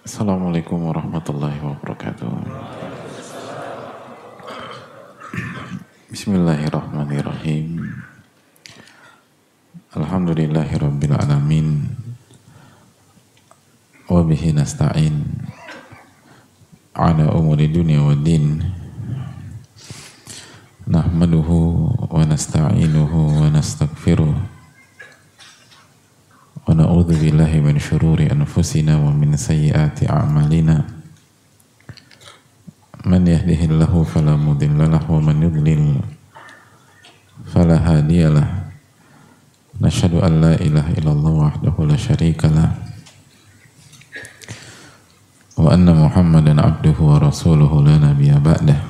Assalamualaikum warahmatullahi wabarakatuh. Bismillahirrahmanirrahim. Alhamdulillahi rabbil alamin. Wa bihi nasta'in ala umuri dunia wa din. Nahmaduhu wa nasta'inuhu wa nastaghfiruh. ونعوذ بالله من شرور أنفسنا ومن سيئات أعمالنا. من يهده الله فلا مضل له ومن يضلل فلا هادي له. نشهد أن لا إله إلا الله وحده لا شريك له. وأن محمدا عبده ورسوله لا نبي بعده.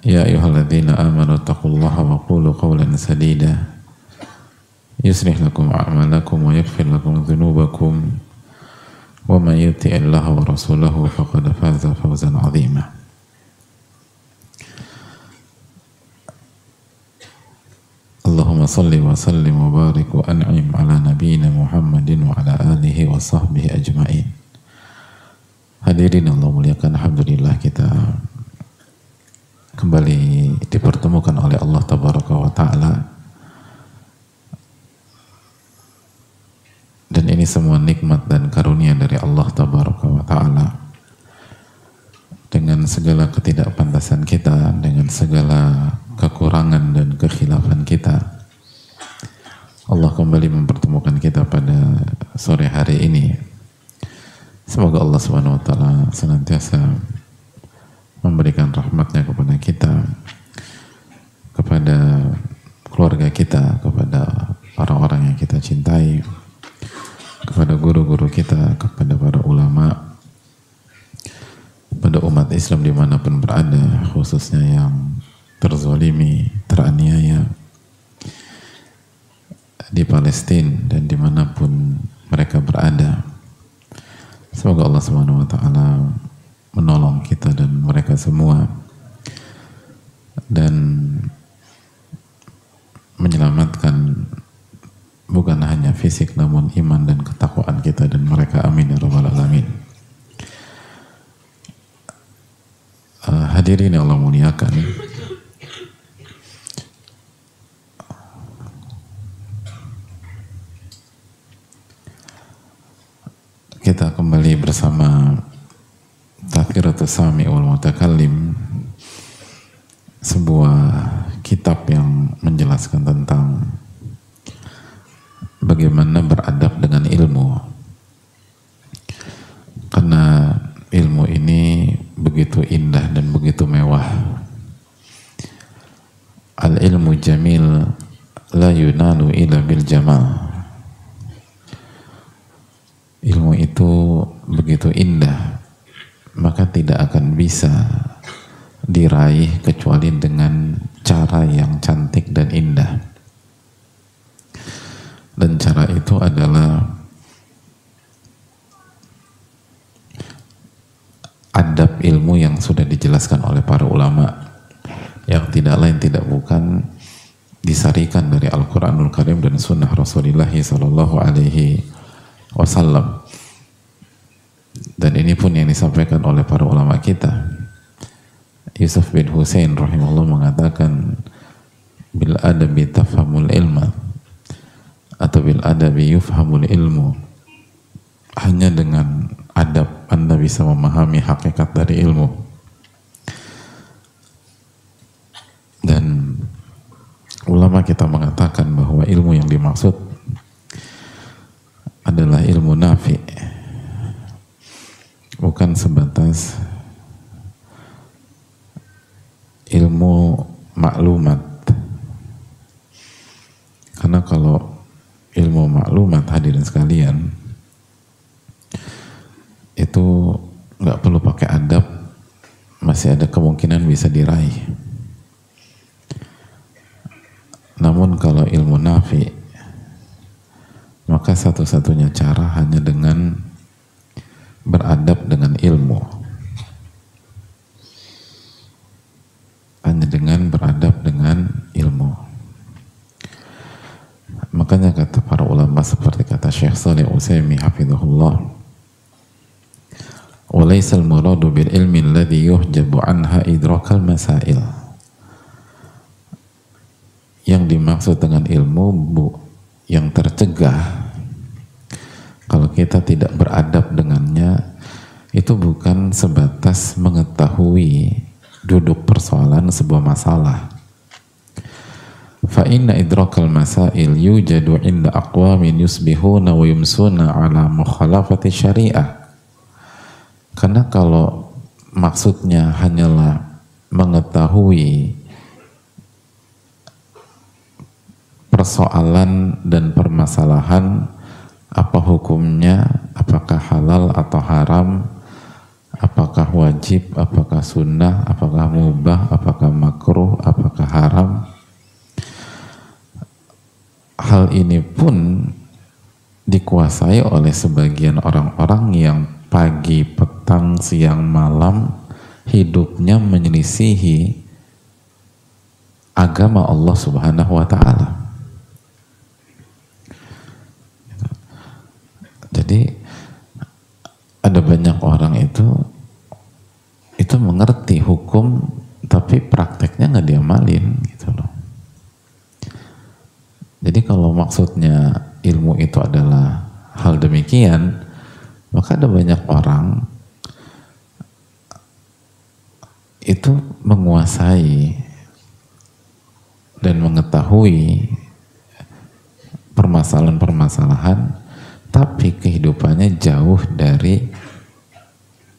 يا أيها الذين آمنوا اتقوا الله وقولوا قولا سديدا. يصلح لكم أعمالكم ويغفر لكم ذنوبكم. ومن يطع الله ورسوله فقد فاز فوزا عظيما. اللهم صل وسلم وبارك وأنعم على نبينا محمد وعلى آله وصحبه أجمعين. Hadirin Allah muliakan Alhamdulillah kita kembali dipertemukan oleh Allah Tabaraka wa Ta'ala. Dan ini semua nikmat dan karunia dari Allah Tabaraka wa Ta'ala. Dengan segala ketidakpantasan kita dengan segala kekurangan dan kekhilafan kita Allah kembali mempertemukan kita pada sore hari ini. Semoga Allah Subhanahu wa taala senantiasa memberikan rahmatnya kepada kita, kepada keluarga kita, kepada orang-orang yang kita cintai, kepada guru-guru kita, kepada para ulama, pada umat Islam di mana pun berada, khususnya yang terzolimi, teraniaya di Palestina dan di mana pun mereka berada. Semoga Allah Subhanahu Wa Taala menolong kita dan mereka semua. Dan menyelamatkan bukan hanya fisik namun iman dan ketakwaan kita dan mereka. Amin ya rabbal alamin. Uh, hadirin yang Allah muliakan. Kita kembali bersama Tadkiratul Sami wal Mutakallim. Sebuah kitab yang menjelaskan tentang bagaimana beradab dengan ilmu. Karena ilmu ini begitu indah dan begitu mewah. Al ilmu jamil la yunalu ila bil jamal. Ilmu itu begitu indah maka tidak akan bisa diraih kecuali dengan cara yang cantik dan indah. Dan cara itu adalah adab ilmu yang sudah dijelaskan oleh para ulama yang tidak lain tidak bukan disarikan dari Al-Quranul Karim dan Sunnah Rasulullah Sallallahu Alaihi Wasallam dan ini pun yang disampaikan oleh para ulama kita. Yusuf bin Hussein rahimahullah mengatakan bil adabi tafhamul ilma atau bil adabi yufhamul ilmu hanya dengan adab anda bisa memahami hakikat dari ilmu dan ulama kita mengatakan bahwa ilmu yang dimaksud masail yujadu inda aqwamin yusbihuna wa yumsuna ala mukhalafati syariah karena kalau maksudnya hanyalah mengetahui persoalan dan permasalahan apa hukumnya, apakah halal atau haram, apakah wajib, apakah sunnah, apakah mubah, apakah makruh, apakah haram. Hal ini pun dikuasai oleh sebagian orang-orang yang pagi, petang, siang, malam hidupnya menyelisihi agama Allah Subhanahu wa taala. Jadi ada banyak orang itu itu mengerti hukum tapi prakteknya nggak diamalin gitu loh. Jadi kalau maksudnya ilmu itu adalah hal demikian, maka ada banyak orang itu menguasai dan mengetahui permasalahan-permasalahan tapi kehidupannya jauh dari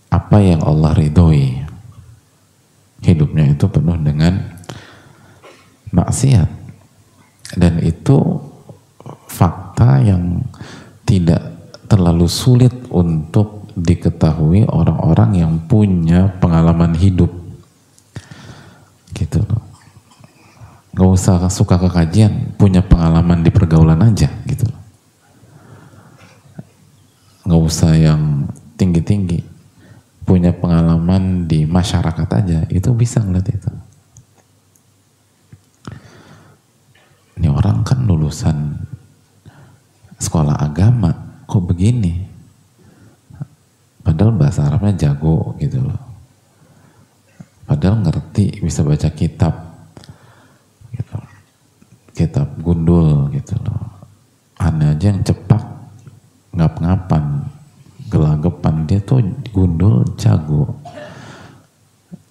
apa yang Allah ridhoi. Hidupnya itu penuh dengan maksiat. Dan itu fakta yang tidak terlalu sulit untuk diketahui orang-orang yang punya pengalaman hidup. Gitu. Gak usah suka kekajian, punya pengalaman di pergaulan aja gitu nggak usah yang tinggi-tinggi punya pengalaman di masyarakat aja itu bisa ngeliat itu ini orang kan lulusan sekolah agama kok begini? Padahal bahasa Arabnya jago gitu loh. Padahal ngerti bisa baca kitab gitu. Kitab gundul gitu loh. Aneh aja yang cepak ngap-ngapan gelagapan. Dia tuh gundul jago.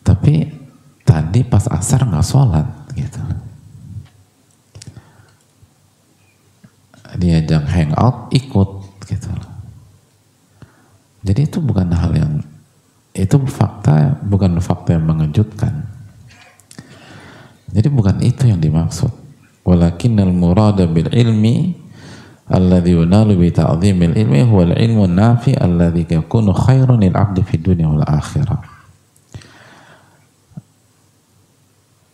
Tapi tadi pas asar nggak sholat gitu dia jangan hangout ikut gitu. Jadi itu bukan hal yang itu fakta bukan fakta yang mengejutkan. Jadi bukan itu yang dimaksud. Walakin al murada bil ilmi alladhi yunalu bi ta'zimil ilmi huwa al-ilmu nafi alladhi yakunu khairun lil 'abdi fid dunya wal akhirah.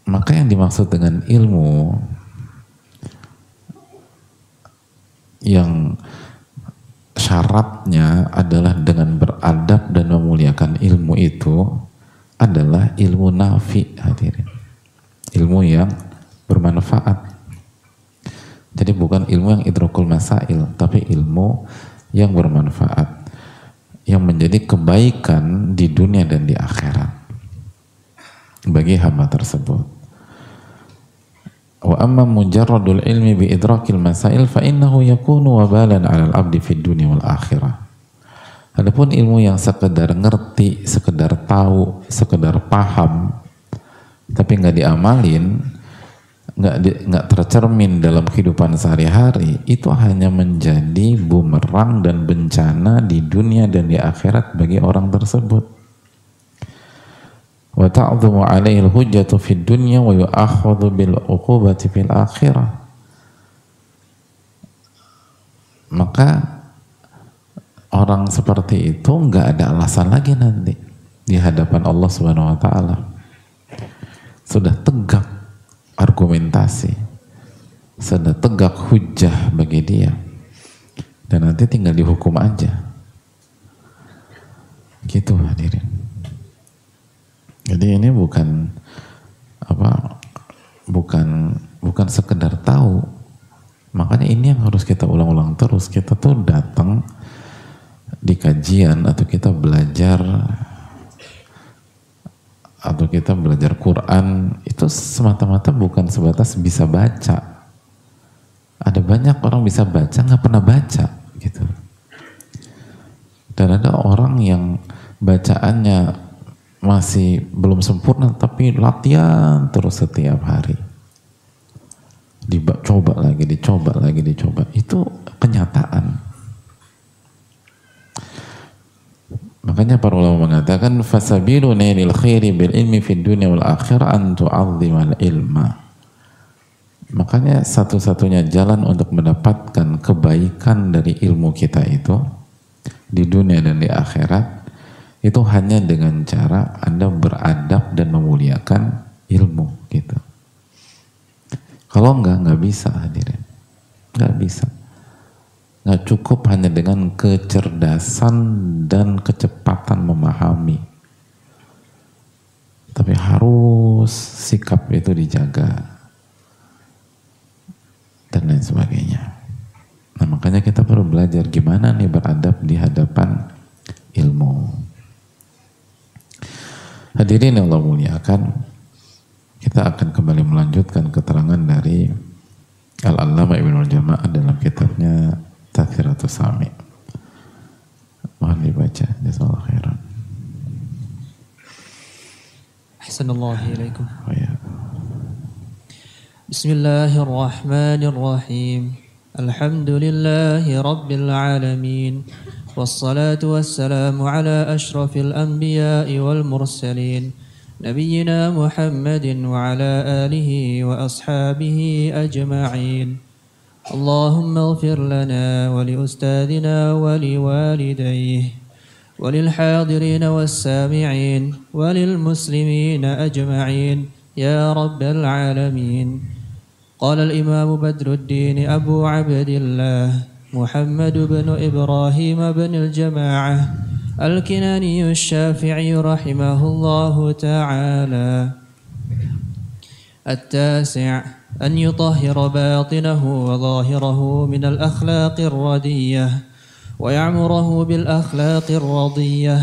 Maka yang dimaksud dengan ilmu yang syaratnya adalah dengan beradab dan memuliakan ilmu itu adalah ilmu nafi hadirin. Ilmu yang bermanfaat jadi bukan ilmu yang idrokul masail, tapi ilmu yang bermanfaat, yang menjadi kebaikan di dunia dan di akhirat bagi hamba tersebut. Wa amma mujarradul ilmi bi idrakil masail fa innahu yakunu wabalan 'alal abdi fid dunya wal akhirah. Adapun ilmu yang sekedar ngerti, sekedar tahu, sekedar paham, tapi nggak diamalin, nggak nggak tercermin dalam kehidupan sehari-hari itu hanya menjadi bumerang dan bencana di dunia dan di akhirat bagi orang tersebut wa ta'dhumu alaihi hujjatu fid dunya wa yu'akhadhu bil uqubati fil akhirah maka orang seperti itu nggak ada alasan lagi nanti di hadapan Allah Subhanahu wa taala. Sudah tegak argumentasi. Sudah tegak hujah bagi dia. Dan nanti tinggal dihukum aja. Gitu hadirin. Jadi ini bukan apa bukan bukan sekedar tahu makanya ini yang harus kita ulang-ulang terus kita tuh datang di kajian atau kita belajar atau kita belajar Quran itu semata-mata bukan sebatas bisa baca. Ada banyak orang bisa baca nggak pernah baca gitu. Dan ada orang yang bacaannya masih belum sempurna tapi latihan terus setiap hari. Dicoba lagi, dicoba lagi, dicoba. Itu kenyataan Makanya para ulama mengatakan fasabilu nailil khairi bil ilmi fid dunya wal akhirah an tu'azzimal ilma. Makanya satu-satunya jalan untuk mendapatkan kebaikan dari ilmu kita itu di dunia dan di akhirat itu hanya dengan cara Anda beradab dan memuliakan ilmu gitu. Kalau enggak, enggak bisa hadirin. Enggak bisa. Nggak cukup hanya dengan kecerdasan dan kecepatan memahami. Tapi harus sikap itu dijaga. Dan lain sebagainya. Nah makanya kita perlu belajar gimana nih beradab di hadapan ilmu hadirin yang Allah muliakan kita akan kembali melanjutkan keterangan dari Al-Allama Ibn Al-Jama'ah dalam kitabnya Tadhkiratus Sami. Mohon dibaca. Jazakallahu khairan. Ahsanallahu ilaikum. Oh, ya. Bismillahirrahmanirrahim. Alhamdulillahi rabbil alamin. والصلاة والسلام على أشرف الأنبياء والمرسلين نبينا محمد وعلى آله وأصحابه أجمعين. اللهم اغفر لنا ولأستاذنا ولوالديه وللحاضرين والسامعين وللمسلمين أجمعين. يا رب العالمين. قال الإمام بدر الدين أبو عبد الله محمد بن إبراهيم بن الجماعة الكناني الشافعي رحمه الله تعالى. التاسع أن يطهر باطنه وظاهره من الأخلاق الردية ويعمره بالأخلاق الرضية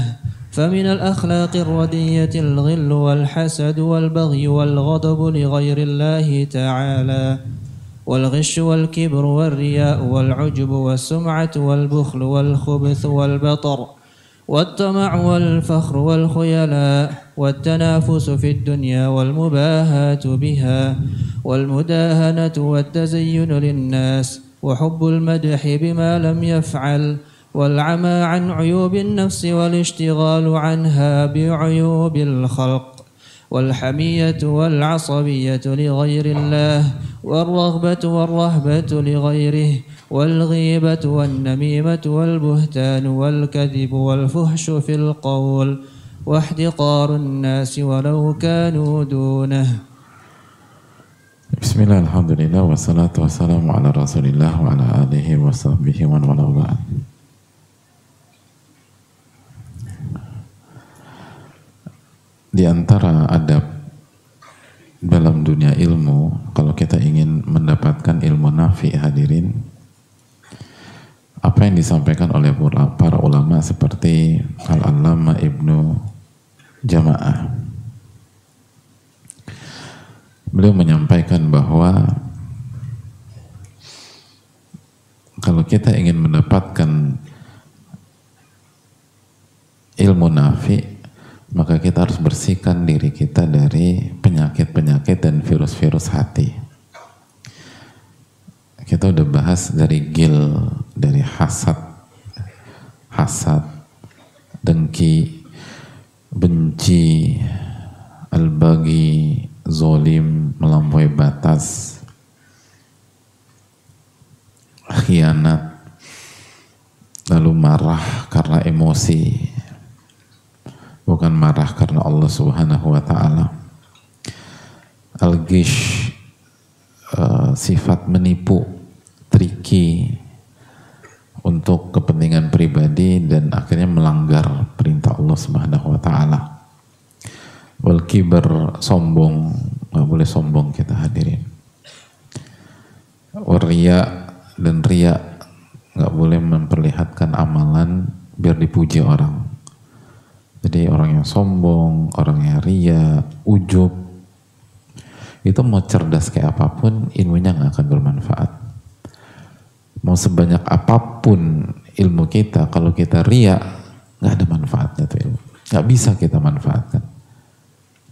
فمن الأخلاق الردية الغل والحسد والبغي والغضب لغير الله تعالى. والغش والكبر والرياء والعجب والسمعة والبخل والخبث والبطر والطمع والفخر والخيلاء والتنافس في الدنيا والمباهاة بها والمداهنة والتزين للناس وحب المدح بما لم يفعل والعمى عن عيوب النفس والاشتغال عنها بعيوب الخلق والحمية والعصبية لغير الله والرغبة والرهبة لغيره والغيبة والنميمة والبهتان والكذب والفحش في القول واحتقار الناس ولو كانوا دونه. بسم الله الحمد لله والصلاة والسلام على رسول الله وعلى آله وصحبه ومن والاه Di antara adab dalam dunia ilmu, kalau kita ingin mendapatkan ilmu nafi hadirin, apa yang disampaikan oleh para ulama seperti Al-Allama Ibnu Jamaah. Beliau menyampaikan bahwa kalau kita ingin mendapatkan ilmu nafi maka kita harus bersihkan diri kita dari penyakit-penyakit dan virus-virus hati. Kita udah bahas dari gil, dari hasad, hasad, dengki, benci, al-bagi, zolim, melampaui batas, khianat, lalu marah karena emosi, bukan marah karena Allah Subhanahu wa taala. Al-gish uh, sifat menipu, tricky untuk kepentingan pribadi dan akhirnya melanggar perintah Allah Subhanahu wa taala. Wal kibar sombong, nggak boleh sombong kita hadirin. Waria dan ria nggak boleh memperlihatkan amalan biar dipuji orang jadi orang yang sombong, orang yang ria, ujub, itu mau cerdas kayak apa pun, ilmunya nggak akan bermanfaat. Mau sebanyak apa pun ilmu kita, kalau kita ria, nggak ada manfaatnya tuh ilmu. Nggak bisa kita manfaatkan.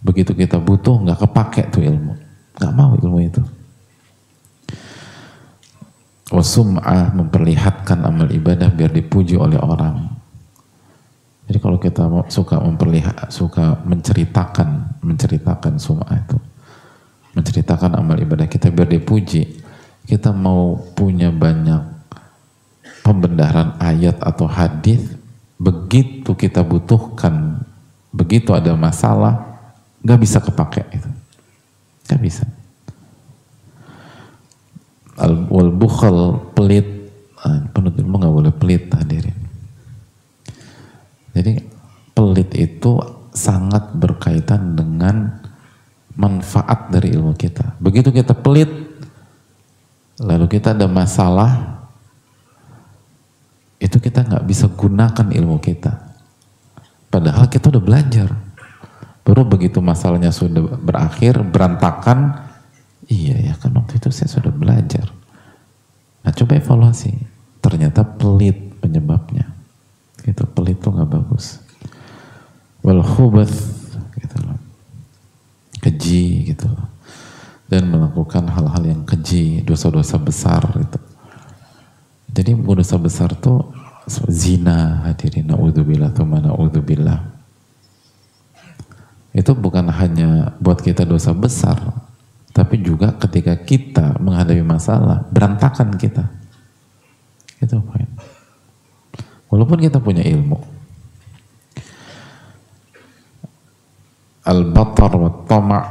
Begitu kita butuh, nggak kepake tuh ilmu. Nggak mau ilmu itu. Wasum'ah memperlihatkan amal ibadah biar dipuji oleh orang jadi kalau kita suka memperlihat, suka menceritakan, menceritakan semua itu, menceritakan amal ibadah kita biar dipuji, kita mau punya banyak pembenaran ayat atau hadis, begitu kita butuhkan, begitu ada masalah, nggak bisa kepake itu, nggak bisa. Al wal bukhal pelit, ah, penuntut ilmu nggak boleh pelit hadirin jadi pelit itu sangat berkaitan dengan manfaat dari ilmu kita. Begitu kita pelit, lalu kita ada masalah, itu kita nggak bisa gunakan ilmu kita. Padahal kita udah belajar. Baru begitu masalahnya sudah berakhir, berantakan, iya ya kan waktu itu saya sudah belajar. Nah coba evaluasi, ternyata pelit penyebabnya itu pelit itu nggak bagus. Wal khubath gitu loh. Keji gitu loh. Dan melakukan hal-hal yang keji dosa-dosa besar gitu. Jadi dosa besar tuh zina hadirin naudzubillah thumma naudzubillah. Itu bukan hanya buat kita dosa besar tapi juga ketika kita menghadapi masalah berantakan kita. Itu poin Walaupun kita punya ilmu. Al-batar wa tama'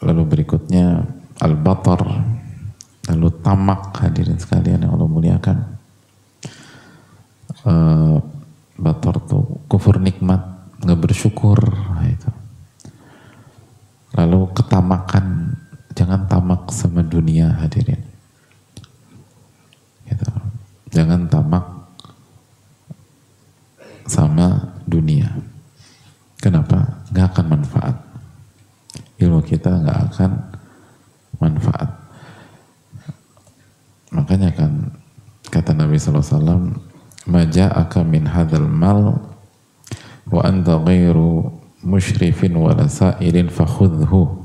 lalu berikutnya al-batar lalu tamak hadirin sekalian yang Allah muliakan. Uh, batar tuh kufur nikmat, nggak bersyukur nah itu. Lalu ketamakan, jangan tamak sama dunia hadirin. Gitu. Jangan tamak sama dunia. Kenapa? Gak akan manfaat. Ilmu kita gak akan manfaat. Makanya kan kata Nabi SAW, Maja'aka min hadal mal wa anta ghairu musyrifin wala sa'irin fakhudhu.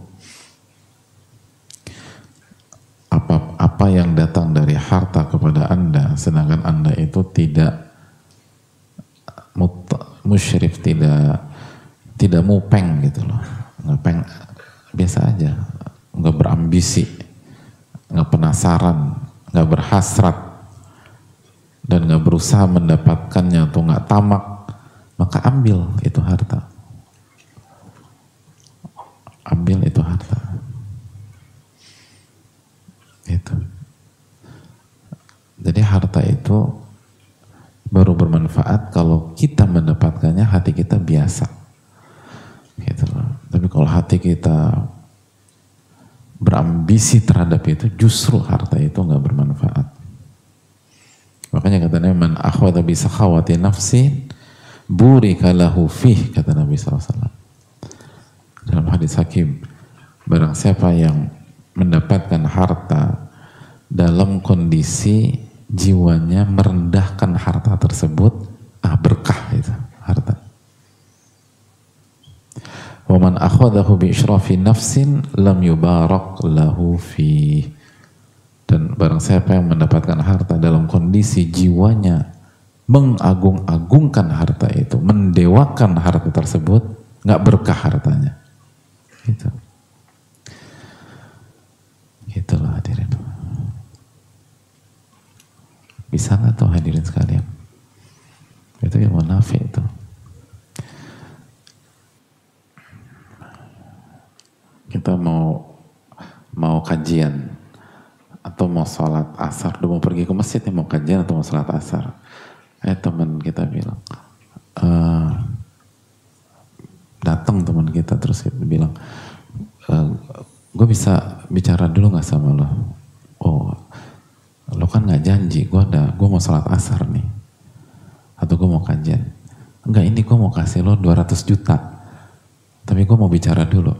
Apa, apa yang datang dari harta kepada anda sedangkan anda itu tidak musyrif tidak tidak mupeng gitu loh. Nggak peng biasa aja. Nggak berambisi nggak penasaran nggak berhasrat dan nggak berusaha mendapatkannya atau nggak tamak maka ambil itu harta. Ambil itu harta. Itu. Jadi harta itu baru bermanfaat kalau kita mendapatkannya hati kita biasa. Gitu loh. Tapi kalau hati kita berambisi terhadap itu, justru harta itu nggak bermanfaat. Makanya kata Nabi, man akhwata bi sakhawati nafsin, burika lahu fih, kata Nabi SAW. Dalam hadis hakim, barang siapa yang mendapatkan harta dalam kondisi jiwanya merendahkan harta tersebut, ah berkah itu harta. Waman akhadahu bi israfi nafsin lam yubarak lahu fi. Dan barang siapa yang mendapatkan harta dalam kondisi jiwanya mengagung-agungkan harta itu, mendewakan harta tersebut, nggak berkah hartanya. Gitu. Itulah hadirin. Bisa nggak tuh hadirin sekalian? Itu yang munafik itu. Kita mau mau kajian atau mau sholat asar, udah mau pergi ke masjid nih mau kajian atau mau sholat asar. Eh teman kita bilang, e, datang teman kita terus kita bilang, eh, e, gue bisa bicara dulu nggak sama lo? Oh, lo kan nggak janji, gue ada, gue mau sholat asar nih, atau gue mau kajian. Enggak, ini gue mau kasih lo 200 juta, tapi gue mau bicara dulu.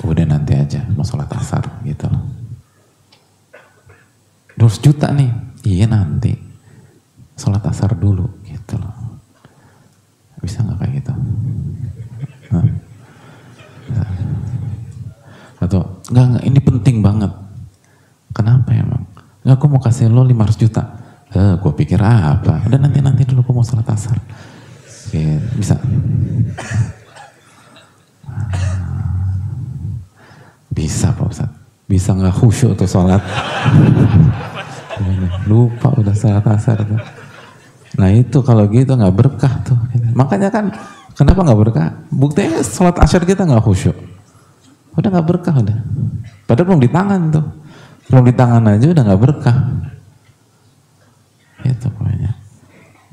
Udah nanti aja, mau sholat asar gitu loh. 200 juta nih. Iya nanti. Sholat asar dulu gitu loh. Bisa nggak kayak gitu? Hah? Atau enggak, enggak, ini penting banget. Enggak, aku mau kasih lo 500 juta. Eh, gue pikir apa? Udah nanti-nanti dulu aku mau sholat asar. Oke, bisa. Bisa Pak Ustadz. Bisa nggak khusyuk tuh sholat. Lupa udah salat asar tuh. Nah itu kalau gitu nggak berkah tuh. Makanya kan kenapa nggak berkah? Buktinya sholat asar kita nggak khusyuk. Udah nggak berkah udah. Padahal belum di tangan tuh. Belum di tangan aja udah nggak berkah. Itu pokoknya.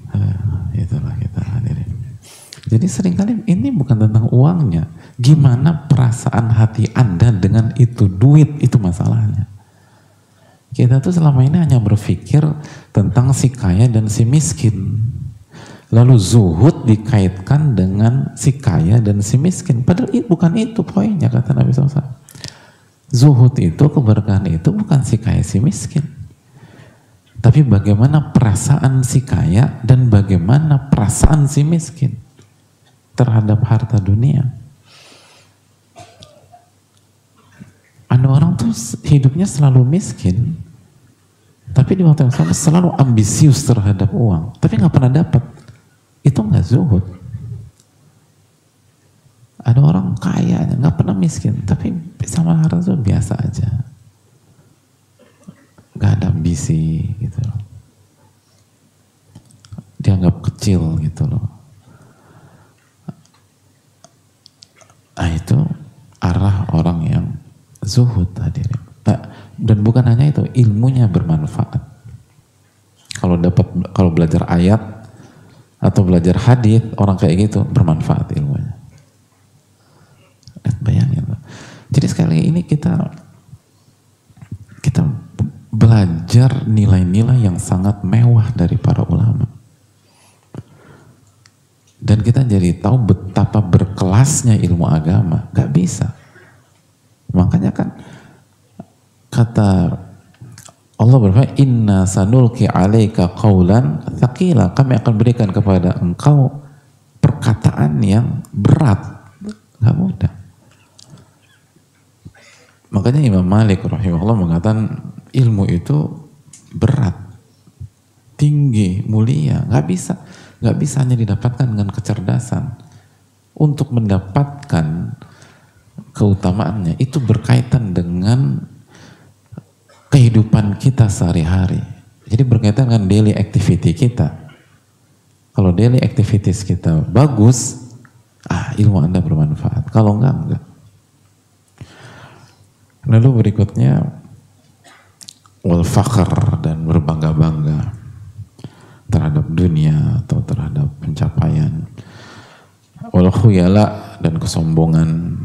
Uh, itulah kita hadirin. Jadi sering kali ini bukan tentang uangnya. Gimana perasaan hati Anda dengan itu duit itu masalahnya. Kita tuh selama ini hanya berpikir tentang si kaya dan si miskin. Lalu zuhud dikaitkan dengan si kaya dan si miskin. Padahal bukan itu poinnya kata Nabi SAW. Zuhud itu, keberkahan itu bukan si kaya si miskin. Tapi bagaimana perasaan si kaya dan bagaimana perasaan si miskin terhadap harta dunia. Ada orang tuh hidupnya selalu miskin, tapi di waktu yang sama selalu ambisius terhadap uang, tapi nggak pernah dapat. Itu nggak zuhud. Ada orang kaya nggak pernah miskin, tapi sama harta itu biasa aja. Gak ada ambisi gitu loh. Dianggap kecil gitu loh. Nah itu arah orang yang Zuhud hadirin. Nah, dan bukan hanya itu, ilmunya bermanfaat. Kalau dapat kalau belajar ayat atau belajar hadis orang kayak gitu bermanfaat ilmunya. Bayangin. Jadi sekali ini kita kita belajar nilai-nilai yang sangat mewah dari para ulama. Dan kita jadi tahu betapa berkelasnya ilmu agama. Gak bisa Makanya kan kata Allah berfirman, Inna sanulki alaika qawlan thaqila. Kami akan berikan kepada engkau perkataan yang berat. Gak. Makanya Imam Malik rahimahullah mengatakan ilmu itu berat, tinggi, mulia. Gak bisa. Gak bisa hanya didapatkan dengan kecerdasan. Untuk mendapatkan keutamaannya itu berkaitan dengan kehidupan kita sehari-hari. Jadi berkaitan dengan daily activity kita. Kalau daily activities kita bagus, ah ilmu Anda bermanfaat. Kalau enggak, enggak. Lalu berikutnya wal fakhr dan berbangga-bangga terhadap dunia atau terhadap pencapaian. Wal khuyala dan kesombongan.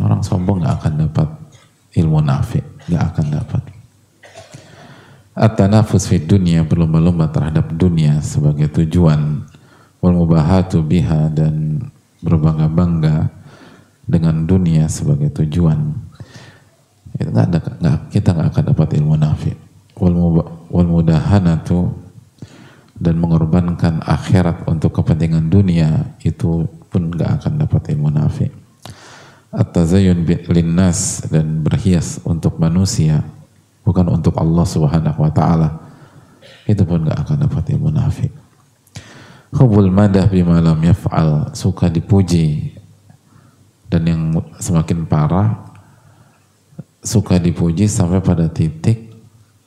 Orang sombong gak akan dapat ilmu nafi, gak akan dapat. At-tanafus dunia berlomba-lomba terhadap dunia sebagai tujuan. Wal mubahatu biha dan berbangga-bangga dengan dunia sebagai tujuan itu gak ada, gak, kita nggak akan dapat ilmu nafi. Wal, wal mudahanatu dan mengorbankan akhirat untuk kepentingan dunia itu pun gak akan dapat ilmu nafi. At-tazayyun linnas dan berhias untuk manusia bukan untuk Allah Subhanahu wa taala itu pun gak akan dapat ilmu nafi. Hubul madah bima lam yaf'al suka dipuji dan yang semakin parah suka dipuji sampai pada titik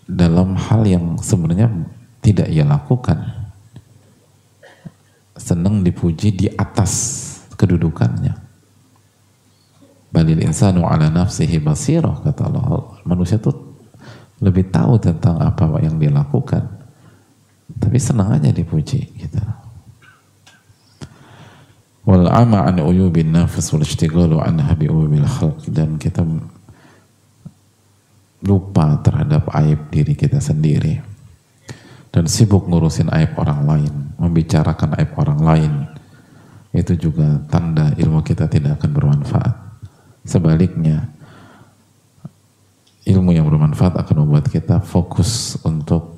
dalam hal yang sebenarnya tidak ia lakukan. Senang dipuji di atas kedudukannya. Balil insanu ala nafsihi basirah kata Allah. Manusia itu lebih tahu tentang apa yang dia lakukan. Tapi senang aja dipuji gitu. Wal ama an uyubin nafs wal ishtighalu anha bi khalq. Dan kita lupa terhadap aib diri kita sendiri dan sibuk ngurusin aib orang lain membicarakan aib orang lain itu juga tanda ilmu kita tidak akan bermanfaat Sebaliknya, ilmu yang bermanfaat akan membuat kita fokus untuk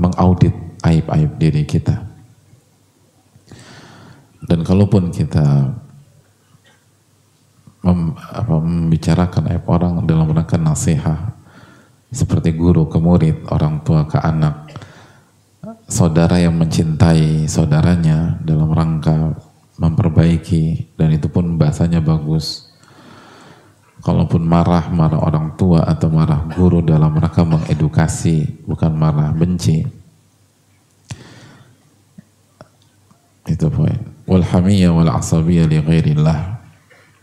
mengaudit aib-aib diri kita. Dan kalaupun kita mem, apa, membicarakan aib orang dalam rangka nasihat, seperti guru ke murid, orang tua ke anak, saudara yang mencintai saudaranya dalam rangka memperbaiki dan itu pun bahasanya bagus. Kalaupun marah marah orang tua atau marah guru dalam rangka mengedukasi bukan marah benci. Itu poin. Wal hamiyah wal asabiyah li ghairillah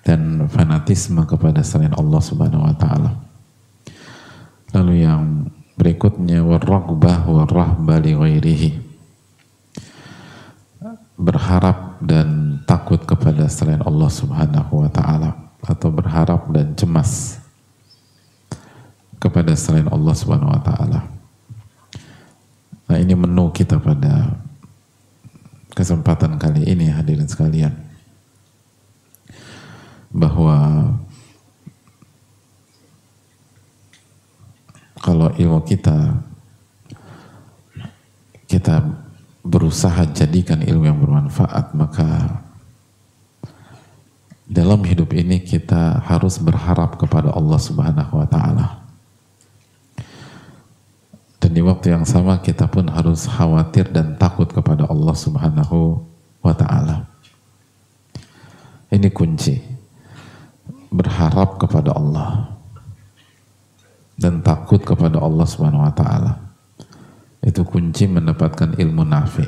dan fanatisme kepada selain Allah Subhanahu wa taala lalu yang berikutnya warragbah warrahbah li ghairihi berharap dan takut kepada selain Allah Subhanahu wa taala atau berharap dan cemas kepada selain Allah Subhanahu wa taala. Nah, ini menu kita pada kesempatan kali ini hadirin sekalian. Bahwa kalau ilmu kita kita berusaha jadikan ilmu yang bermanfaat maka dalam hidup ini kita harus berharap kepada Allah Subhanahu wa taala. Dan di waktu yang sama kita pun harus khawatir dan takut kepada Allah Subhanahu wa taala. Ini kunci. Berharap kepada Allah dan takut kepada Allah Subhanahu wa taala. Itu kunci mendapatkan ilmu nafi.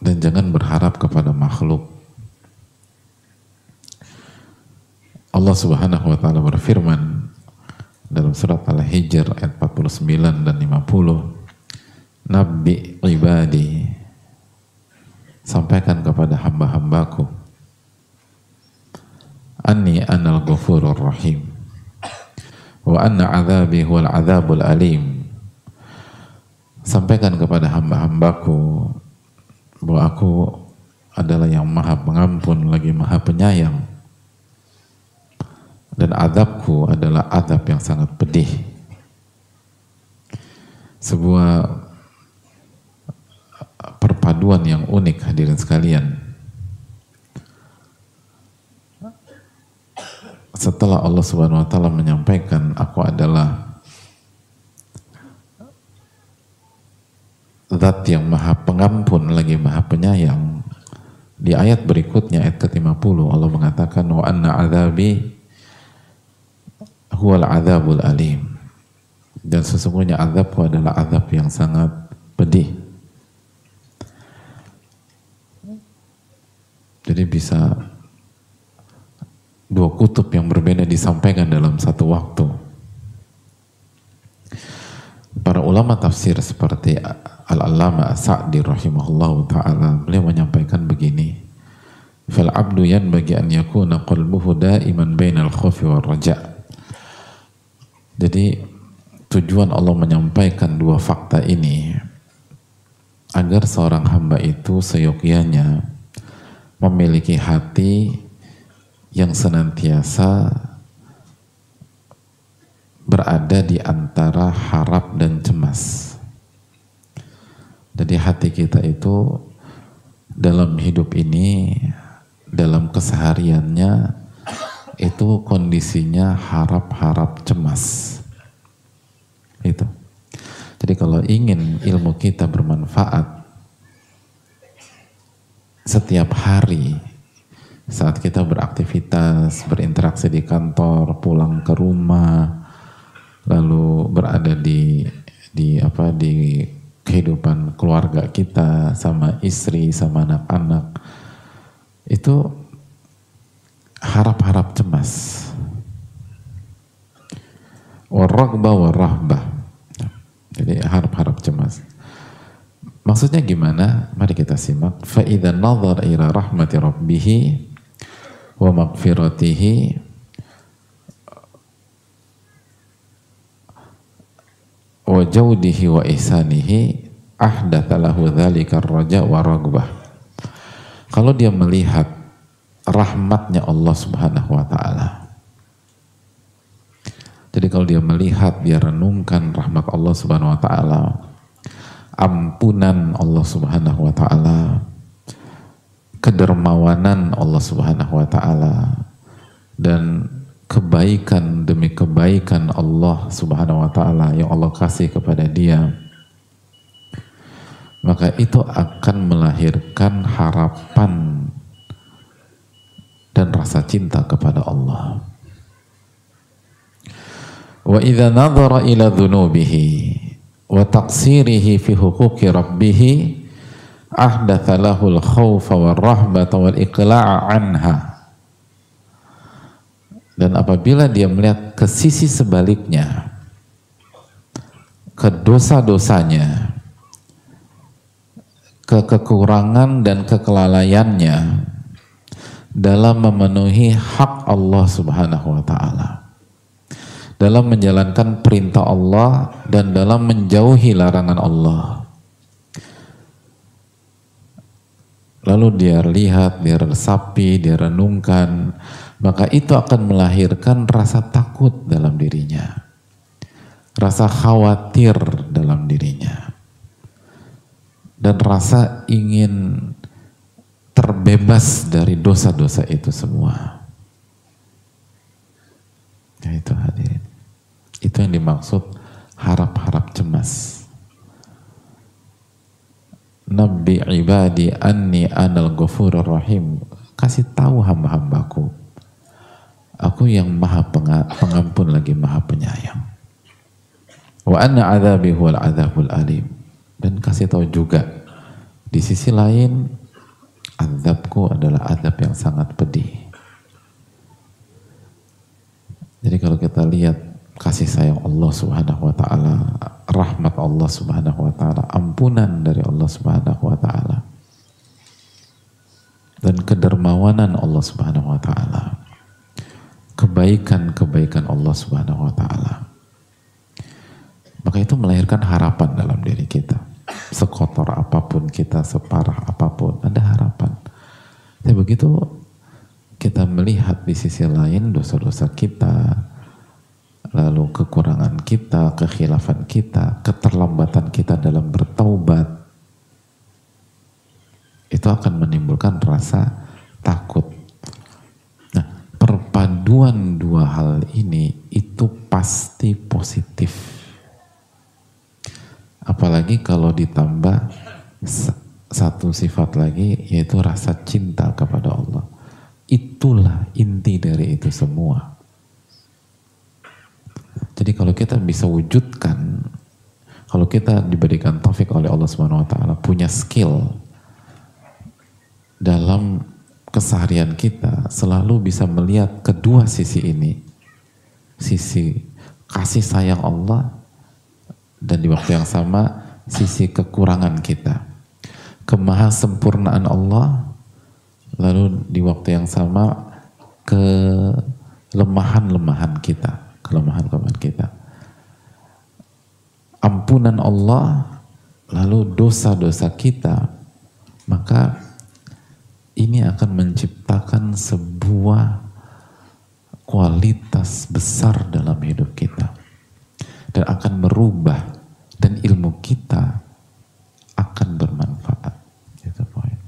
Dan jangan berharap kepada makhluk. Allah subhanahu wa ta'ala berfirman dalam surat Al-Hijr ayat 49 dan 50 Nabi ibadi sampaikan kepada hamba-hambaku Anni anal ghafurur rahim wa anna azabi huwal alim. Sampaikan kepada hamba-hambaku bahwa aku adalah yang maha pengampun lagi maha penyayang. Dan azabku adalah azab yang sangat pedih. Sebuah perpaduan yang unik hadirin sekalian setelah Allah Subhanahu wa taala menyampaikan aku adalah zat yang maha pengampun lagi maha penyayang. Di ayat berikutnya ayat ke-50 Allah mengatakan wa anna azabi huwal azabul alim. Dan sesungguhnya azabku adalah azab yang sangat pedih. Jadi bisa dua kutub yang berbeda disampaikan dalam satu waktu. Para ulama tafsir seperti Al-Allama Sa'di rahimahullah ta'ala beliau menyampaikan begini Fal abdu yan bagi an yakuna qalbuhu daiman bainal khawfi wal raja Jadi tujuan Allah menyampaikan dua fakta ini agar seorang hamba itu seyogyanya memiliki hati yang senantiasa berada di antara harap dan cemas. Jadi hati kita itu dalam hidup ini, dalam kesehariannya itu kondisinya harap-harap cemas. Itu. Jadi kalau ingin ilmu kita bermanfaat setiap hari saat kita beraktivitas, berinteraksi di kantor, pulang ke rumah, lalu berada di di apa di kehidupan keluarga kita sama istri sama anak-anak itu harap-harap cemas. Warraqba warrahbah. Jadi harap-harap cemas. Maksudnya gimana? Mari kita simak. Fa idza nazar ila rahmati rabbih wa maghfiratihi wa jaudihi wa ihsanihi ahdatha lahu raja wa ragbah. Kalau dia melihat rahmatnya Allah Subhanahu wa taala. Jadi kalau dia melihat, dia renungkan rahmat Allah Subhanahu wa taala, ampunan Allah Subhanahu wa taala, kedermawanan Allah Subhanahu wa taala dan kebaikan demi kebaikan Allah Subhanahu wa taala yang Allah kasih kepada dia maka itu akan melahirkan harapan dan rasa cinta kepada Allah. Wa idza nadhara ila dhunubihi wa taqsirihi fi huquqi rabbih ahdatha lahu al-khawfa war-rahbata wal-iqla'a anha. Dan apabila dia melihat ke sisi sebaliknya, ke dosa-dosanya, ke kekurangan dan kekelalaiannya dalam memenuhi hak Allah Subhanahu wa taala. Dalam menjalankan perintah Allah dan dalam menjauhi larangan Allah. Lalu dia lihat, dia resapi, dia renungkan, maka itu akan melahirkan rasa takut dalam dirinya. Rasa khawatir dalam dirinya dan rasa ingin terbebas dari dosa-dosa itu semua. Ya itu hadirin. Itu yang dimaksud harap-harap cemas. Nabi ibadi anni anal ghafurur rahim. Kasih tahu hamba-hambaku. Aku yang maha pengampun lagi maha penyayang. Wa anna adzabi huwal adzabul alim dan kasih tahu juga di sisi lain azabku adalah azab yang sangat pedih. Jadi kalau kita lihat kasih sayang Allah Subhanahu wa taala, rahmat Allah Subhanahu wa taala, ampunan dari Allah Subhanahu wa taala dan kedermawanan Allah Subhanahu wa taala. Kebaikan-kebaikan Allah Subhanahu wa taala. Maka itu melahirkan harapan dalam diri kita sekotor apa pun kita, separah apa pun, ada harapan. Tapi begitu kita melihat di sisi lain dosa-dosa kita, lalu kekurangan kita, kekhilafan kita, keterlambatan kita dalam bertaubat, itu akan menimbulkan rasa takut. Nah, perpaduan dua hal ini itu pasti positif Apalagi kalau ditambah satu sifat lagi yaitu rasa cinta kepada Allah. Itulah inti dari itu semua. Jadi kalau kita bisa wujudkan, kalau kita diberikan taufik oleh Allah Subhanahu wa taala punya skill dalam keseharian kita selalu bisa melihat kedua sisi ini. Sisi kasih sayang Allah dan di waktu yang sama sisi kekurangan kita kemahasempurnaan Allah lalu di waktu yang sama kelemahan-lemahan kita kelemahan-kelemahan kita ampunan Allah lalu dosa-dosa kita maka ini akan menciptakan sebuah kualitas besar dalam hidup kita dan akan merubah dan ilmu kita akan bermanfaat. Itu poin.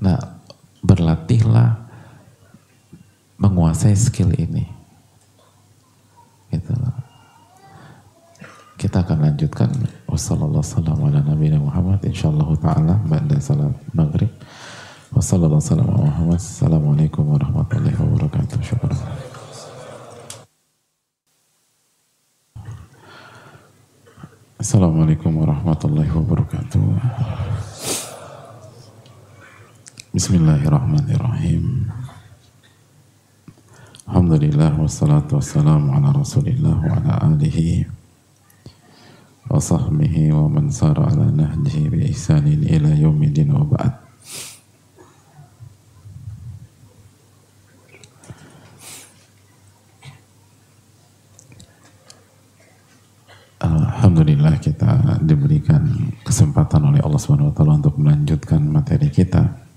Nah, berlatihlah menguasai skill ini. Gitu Kita akan lanjutkan wassalamualaikum Muhammad insyaallah taala ba'da maghrib. Wassalamualaikum warahmatullahi wabarakatuh. Syukur. Assalamualaikum warahmatullahi wabarakatuh. Bismillahirrahmanirrahim. Alhamdulillah wassalatu wassalamu ala Rasulillah wa ala alihi wa sahbihi wa man sara ala nahjihi bi ihsanin ila yaumidin wa ba'd. Alhamdulillah kita diberikan kesempatan oleh Allah Subhanahu wa untuk melanjutkan materi kita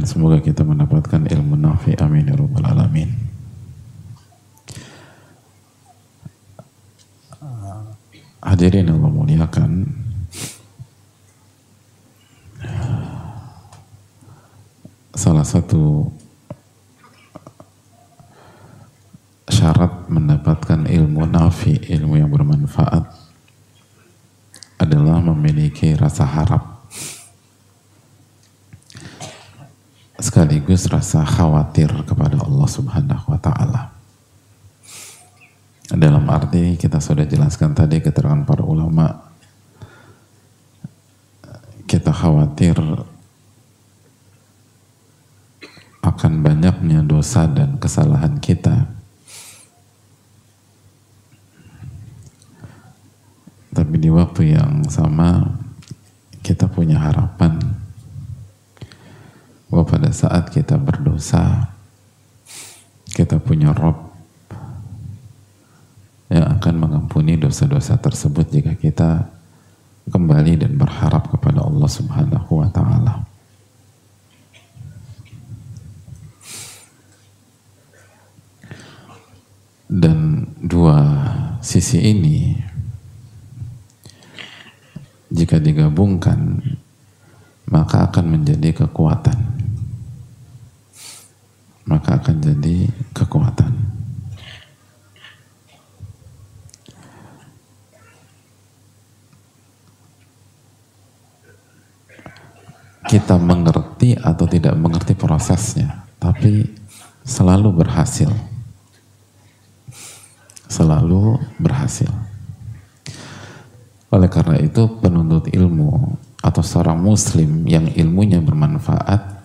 dan semoga kita mendapatkan ilmu nafi. Amin ya rabbal alamin. Hadirin Allah muliakan. Salah satu syarat mendapatkan ilmu nafi ilmu yang bermanfaat adalah memiliki rasa harap sekaligus rasa khawatir kepada Allah Subhanahu wa taala. Dalam arti kita sudah jelaskan tadi keterangan para ulama kita khawatir akan banyaknya dosa dan kesalahan kita. Tapi di waktu yang sama kita punya harapan bahwa pada saat kita berdosa kita punya Rob yang akan mengampuni dosa-dosa tersebut jika kita kembali dan berharap kepada Allah Subhanahu wa taala. Dan dua sisi ini jika digabungkan maka akan menjadi kekuatan maka akan jadi kekuatan. Kita mengerti atau tidak mengerti prosesnya, tapi selalu berhasil. Selalu berhasil. Oleh karena itu, penuntut ilmu atau seorang muslim yang ilmunya bermanfaat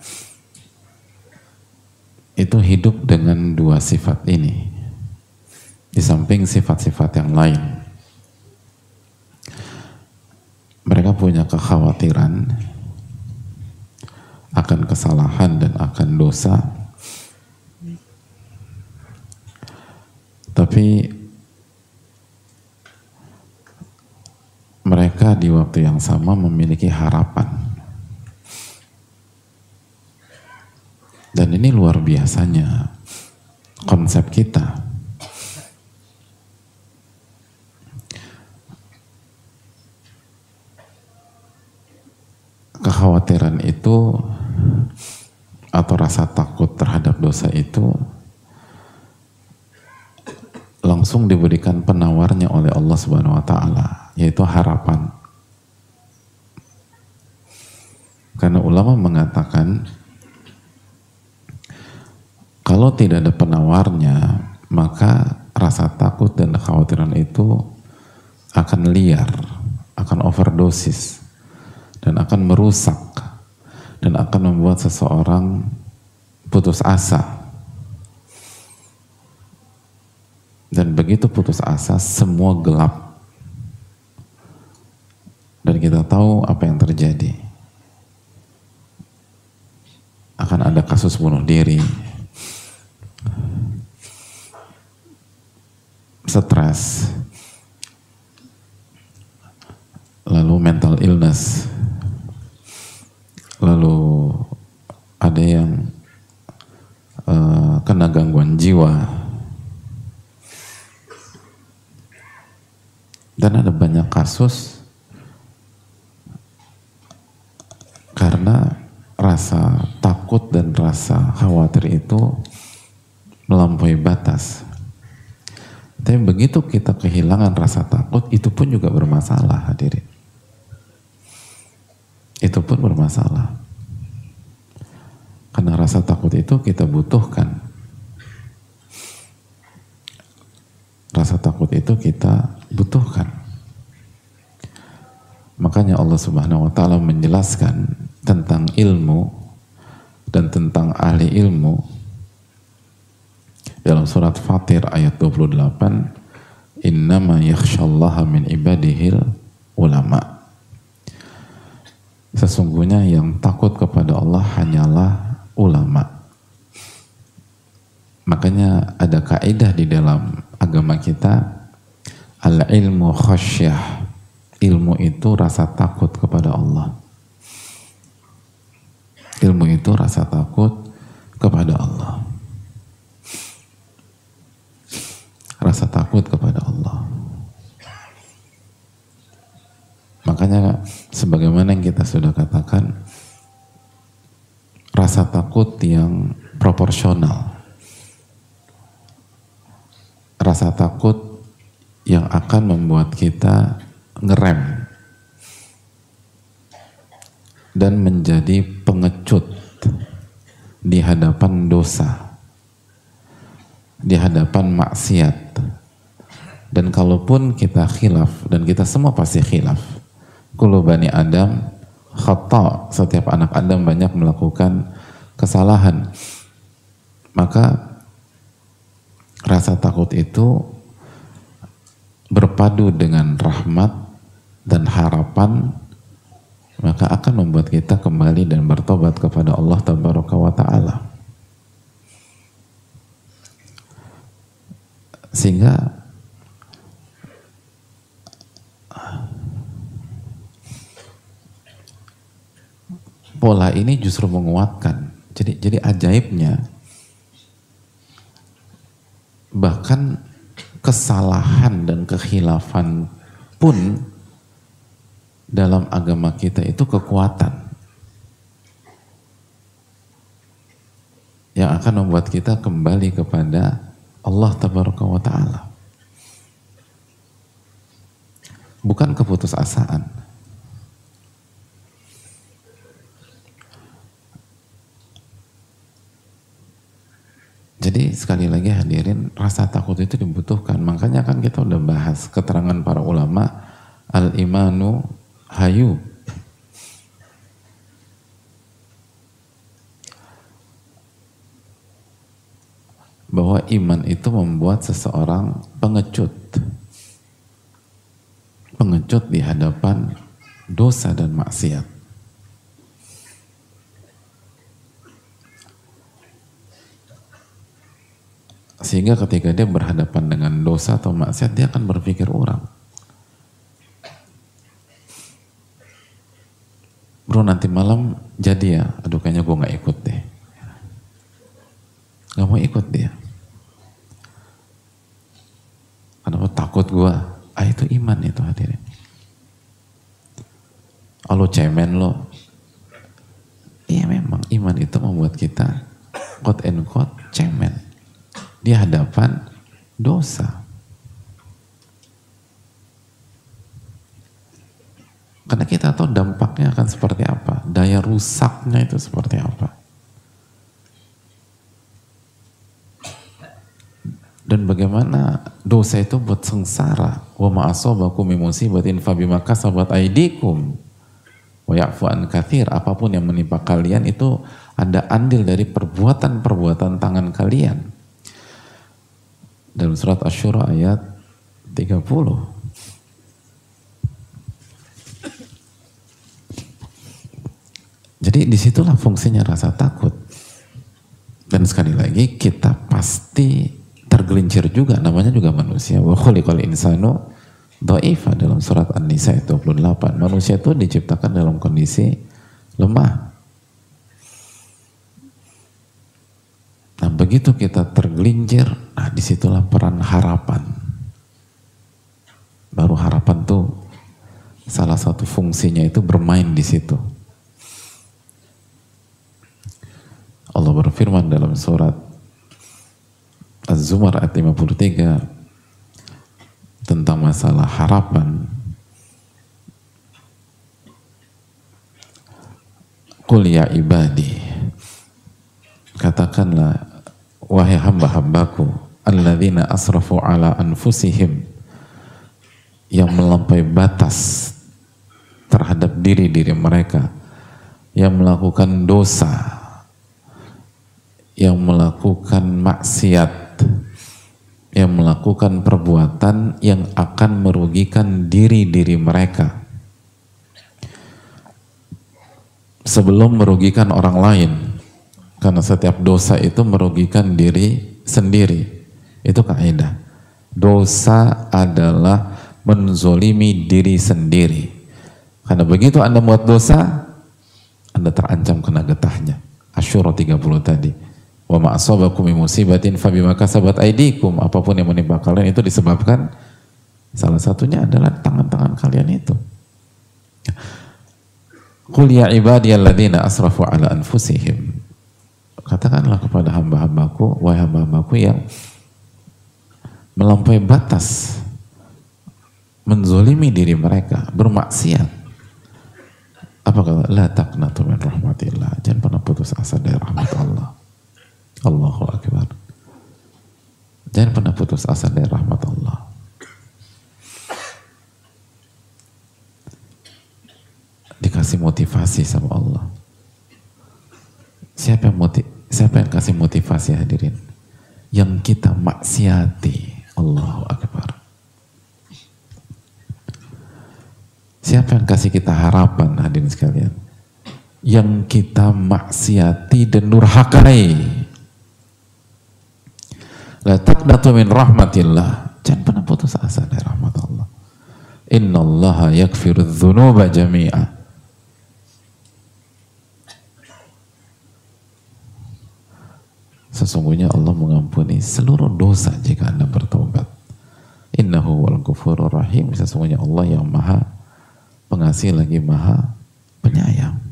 itu hidup dengan dua sifat ini. Di samping sifat-sifat yang lain. Mereka punya kekhawatiran akan kesalahan dan akan dosa. Tapi mereka di waktu yang sama memiliki harapan Dan ini luar biasanya konsep kita. Kekhawatiran itu atau rasa takut terhadap dosa itu langsung diberikan penawarnya oleh Allah Subhanahu wa taala, yaitu harapan. Karena ulama mengatakan kalau tidak ada penawarnya, maka rasa takut dan kekhawatiran itu akan liar, akan overdosis, dan akan merusak, dan akan membuat seseorang putus asa. Dan begitu putus asa, semua gelap. Dan kita tahu apa yang terjadi. Akan ada kasus bunuh diri, stres, lalu mental illness, lalu ada yang uh, kena gangguan jiwa, dan ada banyak kasus karena rasa takut dan rasa khawatir itu melampaui batas tapi begitu kita kehilangan rasa takut, itu pun juga bermasalah hadirin. Itu pun bermasalah. Karena rasa takut itu kita butuhkan. Rasa takut itu kita butuhkan. Makanya Allah Subhanahu wa taala menjelaskan tentang ilmu dan tentang ahli ilmu dalam surat Fatir ayat 28 innama yakhshallaha min ibadihil ulama. Sesungguhnya yang takut kepada Allah hanyalah ulama. Makanya ada kaidah di dalam agama kita al ilmu khasyah. Ilmu itu rasa takut kepada Allah. Ilmu itu rasa takut kepada Allah rasa takut kepada Allah. Makanya sebagaimana yang kita sudah katakan, rasa takut yang proporsional. Rasa takut yang akan membuat kita ngerem dan menjadi pengecut di hadapan dosa di hadapan maksiat. Dan kalaupun kita khilaf, dan kita semua pasti khilaf. Kulu bani Adam, khata, setiap anak Adam banyak melakukan kesalahan. Maka rasa takut itu berpadu dengan rahmat dan harapan maka akan membuat kita kembali dan bertobat kepada Allah Tabaraka wa Ta'ala. Sehingga pola ini justru menguatkan. Jadi jadi ajaibnya bahkan kesalahan dan kekhilafan pun dalam agama kita itu kekuatan yang akan membuat kita kembali kepada Allah tabaraka wa ta'ala. Bukan keputusasaan. Jadi sekali lagi hadirin rasa takut itu dibutuhkan. Makanya kan kita udah bahas keterangan para ulama al-imanu hayu bahwa iman itu membuat seseorang pengecut. Pengecut di hadapan dosa dan maksiat. Sehingga ketika dia berhadapan dengan dosa atau maksiat, dia akan berpikir orang. Bro nanti malam jadi ya, aduh kayaknya gue gak ikut deh. Gak mau ikut dia. Kenapa takut gue? Ah itu iman itu hadirin. Oh, lo cemen lo. Iya memang iman itu membuat kita quote and quote cemen di hadapan dosa. Karena kita tahu dampaknya akan seperti apa, daya rusaknya itu seperti apa. Dan bagaimana dosa itu buat sengsara? Wa ma asabakum min musibatin fa bima kasabat wa ya'fu an kathir. Apa pun yang menimpa kalian itu ada andil dari perbuatan-perbuatan tangan kalian. Dalam surat Asy-Syura ayat 30 jadi di situlah fungsinya rasa takut. Dan sekali lagi kita pasti tergelincir juga namanya juga manusia. Wa khuliqal insanu dhaifa dalam surat An-Nisa 28 manusia itu diciptakan dalam kondisi lemah. Nah begitu kita tergelincir nah di situlah peran harapan. Baru harapan tuh salah satu fungsinya itu bermain di situ. Allah berfirman dalam surat Az-Zumar ayat 53 tentang masalah harapan. Qul ya ibadi katakanlah wahai hamba-hambaku alladzina asrafu ala anfusihim yang melampaui batas terhadap diri-diri mereka yang melakukan dosa, yang melakukan maksiat, yang melakukan perbuatan yang akan merugikan diri-diri mereka. Sebelum merugikan orang lain karena setiap dosa itu merugikan diri sendiri. Itu kaidah. Dosa adalah menzolimi diri sendiri. Karena begitu anda buat dosa anda terancam kena getahnya. Asyura 30 tadi Wa ma'asabakum musibatin fabima kasabat aidikum. Apa pun yang menimpa kalian itu disebabkan salah satunya adalah tangan-tangan kalian itu. Qul ya ibadiyalladzina asrafu ala anfusihim. Katakanlah kepada hamba-hambaku, wahai hamba-hambaku yang melampaui batas menzolimi diri mereka, bermaksiat. Apa kata? La taqnatu min rahmatillah. Jangan pernah putus asa dari rahmat Allah. Allahu Akbar. Jangan pernah putus asa dari rahmat Allah. Dikasih motivasi sama Allah. Siapa yang motiv siapa yang kasih motivasi hadirin? Yang kita maksiati. Allahu Akbar. Siapa yang kasih kita harapan hadirin sekalian? Yang kita maksiati dan nurhakai. La taqnatu min rahmatillah. Jangan pernah putus asa dari rahmat Allah. Inna Allah yakfiru dhunuba jami'a. Sesungguhnya Allah mengampuni seluruh dosa jika Anda bertobat. Innahu wal ghafurur rahim. Sesungguhnya Allah yang maha pengasih lagi maha penyayang.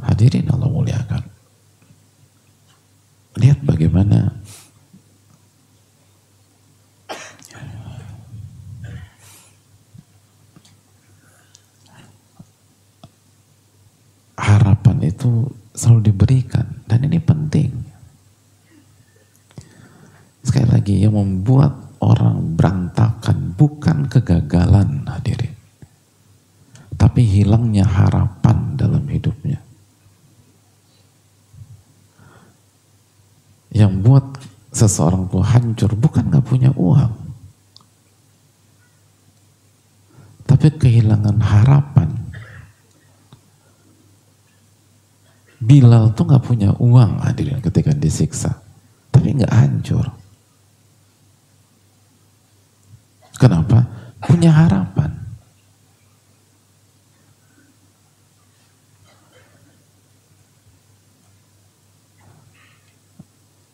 Hadirin Allah muliakan. Lihat bagaimana harapan itu selalu diberikan dan ini penting. Sekali lagi yang membuat orang berantakan bukan kegagalan hadirin. Tapi hilangnya harapan dalam hidupnya. Yang buat seseorang tuh hancur bukan nggak punya uang, tapi kehilangan harapan. Bilal tuh nggak punya uang hadirin ketika disiksa, tapi nggak hancur. Kenapa? Punya harapan.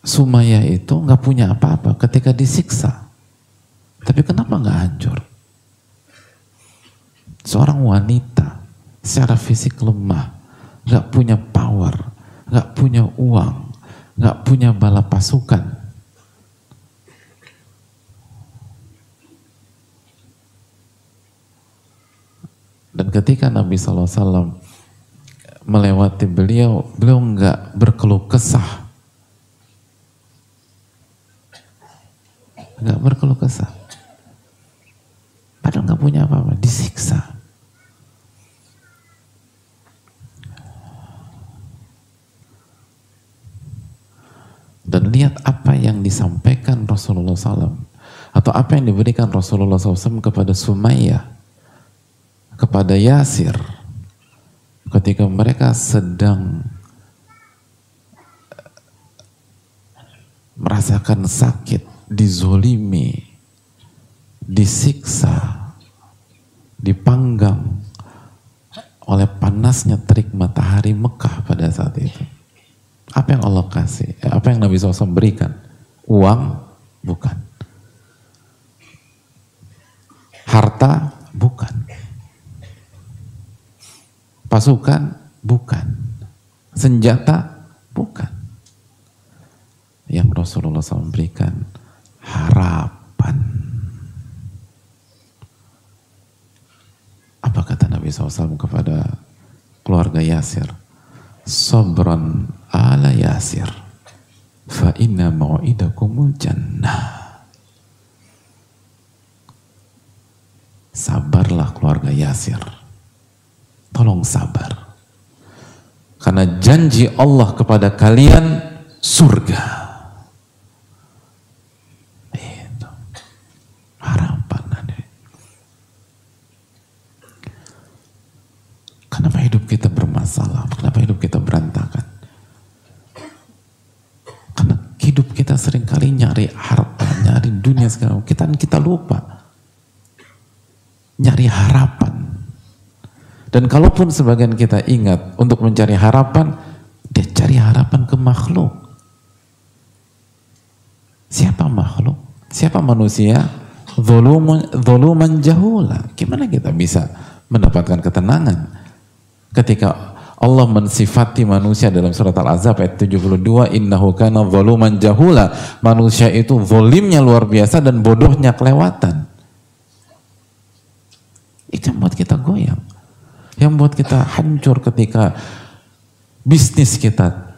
Sumaya itu nggak punya apa-apa ketika disiksa. Tapi kenapa nggak hancur? Seorang wanita secara fisik lemah, nggak punya power, nggak punya uang, nggak punya bala pasukan. Dan ketika Nabi SAW melewati beliau, beliau nggak berkeluh kesah nggak berkeluh kesah. Padahal nggak punya apa-apa, disiksa. Dan lihat apa yang disampaikan Rasulullah SAW atau apa yang diberikan Rasulullah SAW kepada Sumayyah, kepada Yasir, ketika mereka sedang merasakan sakit dizolimi, disiksa, dipanggang oleh panasnya terik matahari Mekah pada saat itu. Apa yang Allah kasih? Eh, apa yang Nabi SAW berikan? Uang? Bukan. Harta? Bukan. Pasukan? Bukan. Senjata? Bukan. Yang Rasulullah SAW berikan harapan. Apa kata Nabi SAW kepada keluarga Yasir? Sobran ala Yasir. Fa inna mau'idakumul jannah. sabarlah keluarga Yasir. Tolong sabar. Karena janji Allah kepada kalian surga. Itu. Harapan ada. Kenapa hidup kita bermasalah? Kenapa hidup kita berantakan? Karena hidup kita sering kali nyari harta, nyari dunia segala kita kita lupa nyari harapan. Dan kalaupun sebagian kita ingat untuk mencari harapan, dia cari harapan ke makhluk. Siapa makhluk? Siapa manusia? Zoluman jahula. Gimana kita bisa mendapatkan ketenangan? Ketika Allah mensifati manusia dalam surat Al-Azab ayat 72 innahu kana zaluman jahula. Manusia itu zolimnya luar biasa dan bodohnya kelewatan. Itu yang buat kita goyang. Yang buat kita hancur ketika bisnis kita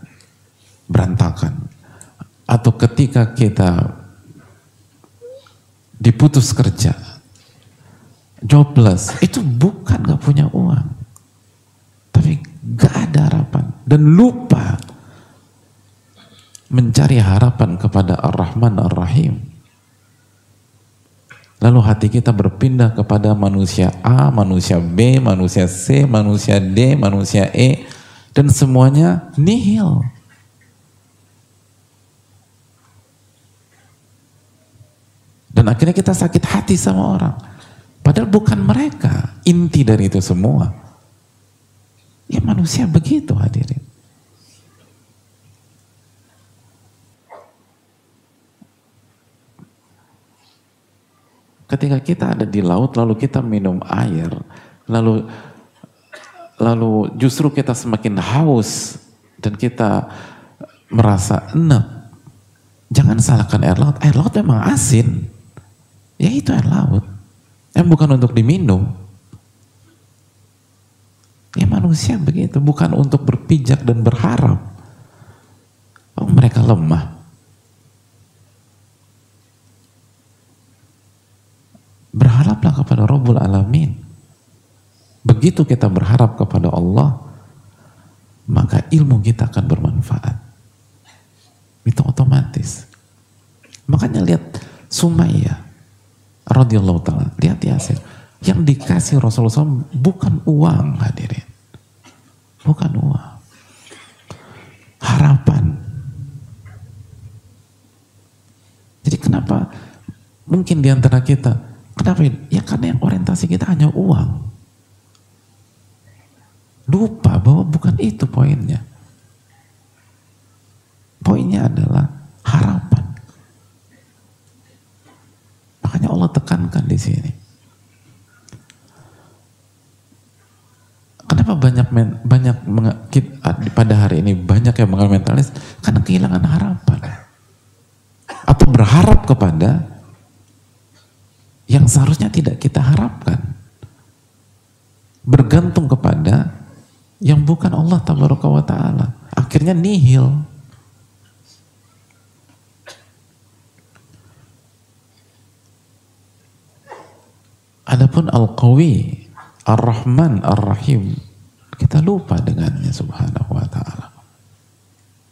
berantakan. Atau ketika kita diputus kerja. Jobless. Itu bukan gak punya uang gak ada harapan dan lupa mencari harapan kepada Ar-Rahman Ar-Rahim. Lalu hati kita berpindah kepada manusia A, manusia B, manusia C, manusia D, manusia E, dan semuanya nihil. Dan akhirnya kita sakit hati sama orang. Padahal bukan mereka inti dari itu semua. Ya manusia begitu hadirin. Ketika kita ada di laut lalu kita minum air, lalu lalu justru kita semakin haus dan kita merasa enak. Jangan salahkan air laut. Air laut memang asin. Ya itu air laut. Yang bukan untuk diminum. Ya manusia begitu, bukan untuk berpijak dan berharap. Oh, mereka lemah. Berharaplah kepada Rabbul Alamin. Begitu kita berharap kepada Allah, maka ilmu kita akan bermanfaat. Itu otomatis. Makanya lihat Sumayyah radhiyallahu taala, lihat Yasir. Yang dikasih Rasulullah SAW bukan uang hadirin. Bukan uang. Harapan. Jadi kenapa mungkin di antara kita, kenapa Ya karena yang orientasi kita hanya uang. Lupa bahwa bukan itu poinnya. Poinnya adalah harapan. Makanya Allah tekankan di sini. Kenapa banyak men, banyak pada hari ini banyak yang mengalami mentalis? Karena kehilangan harapan. Atau berharap kepada yang seharusnya tidak kita harapkan. Bergantung kepada yang bukan Allah wa taala. Akhirnya nihil. Adapun Al-Qawi Ar-Rahman, Ar-Rahim. Kita lupa dengannya subhanahu wa ta'ala.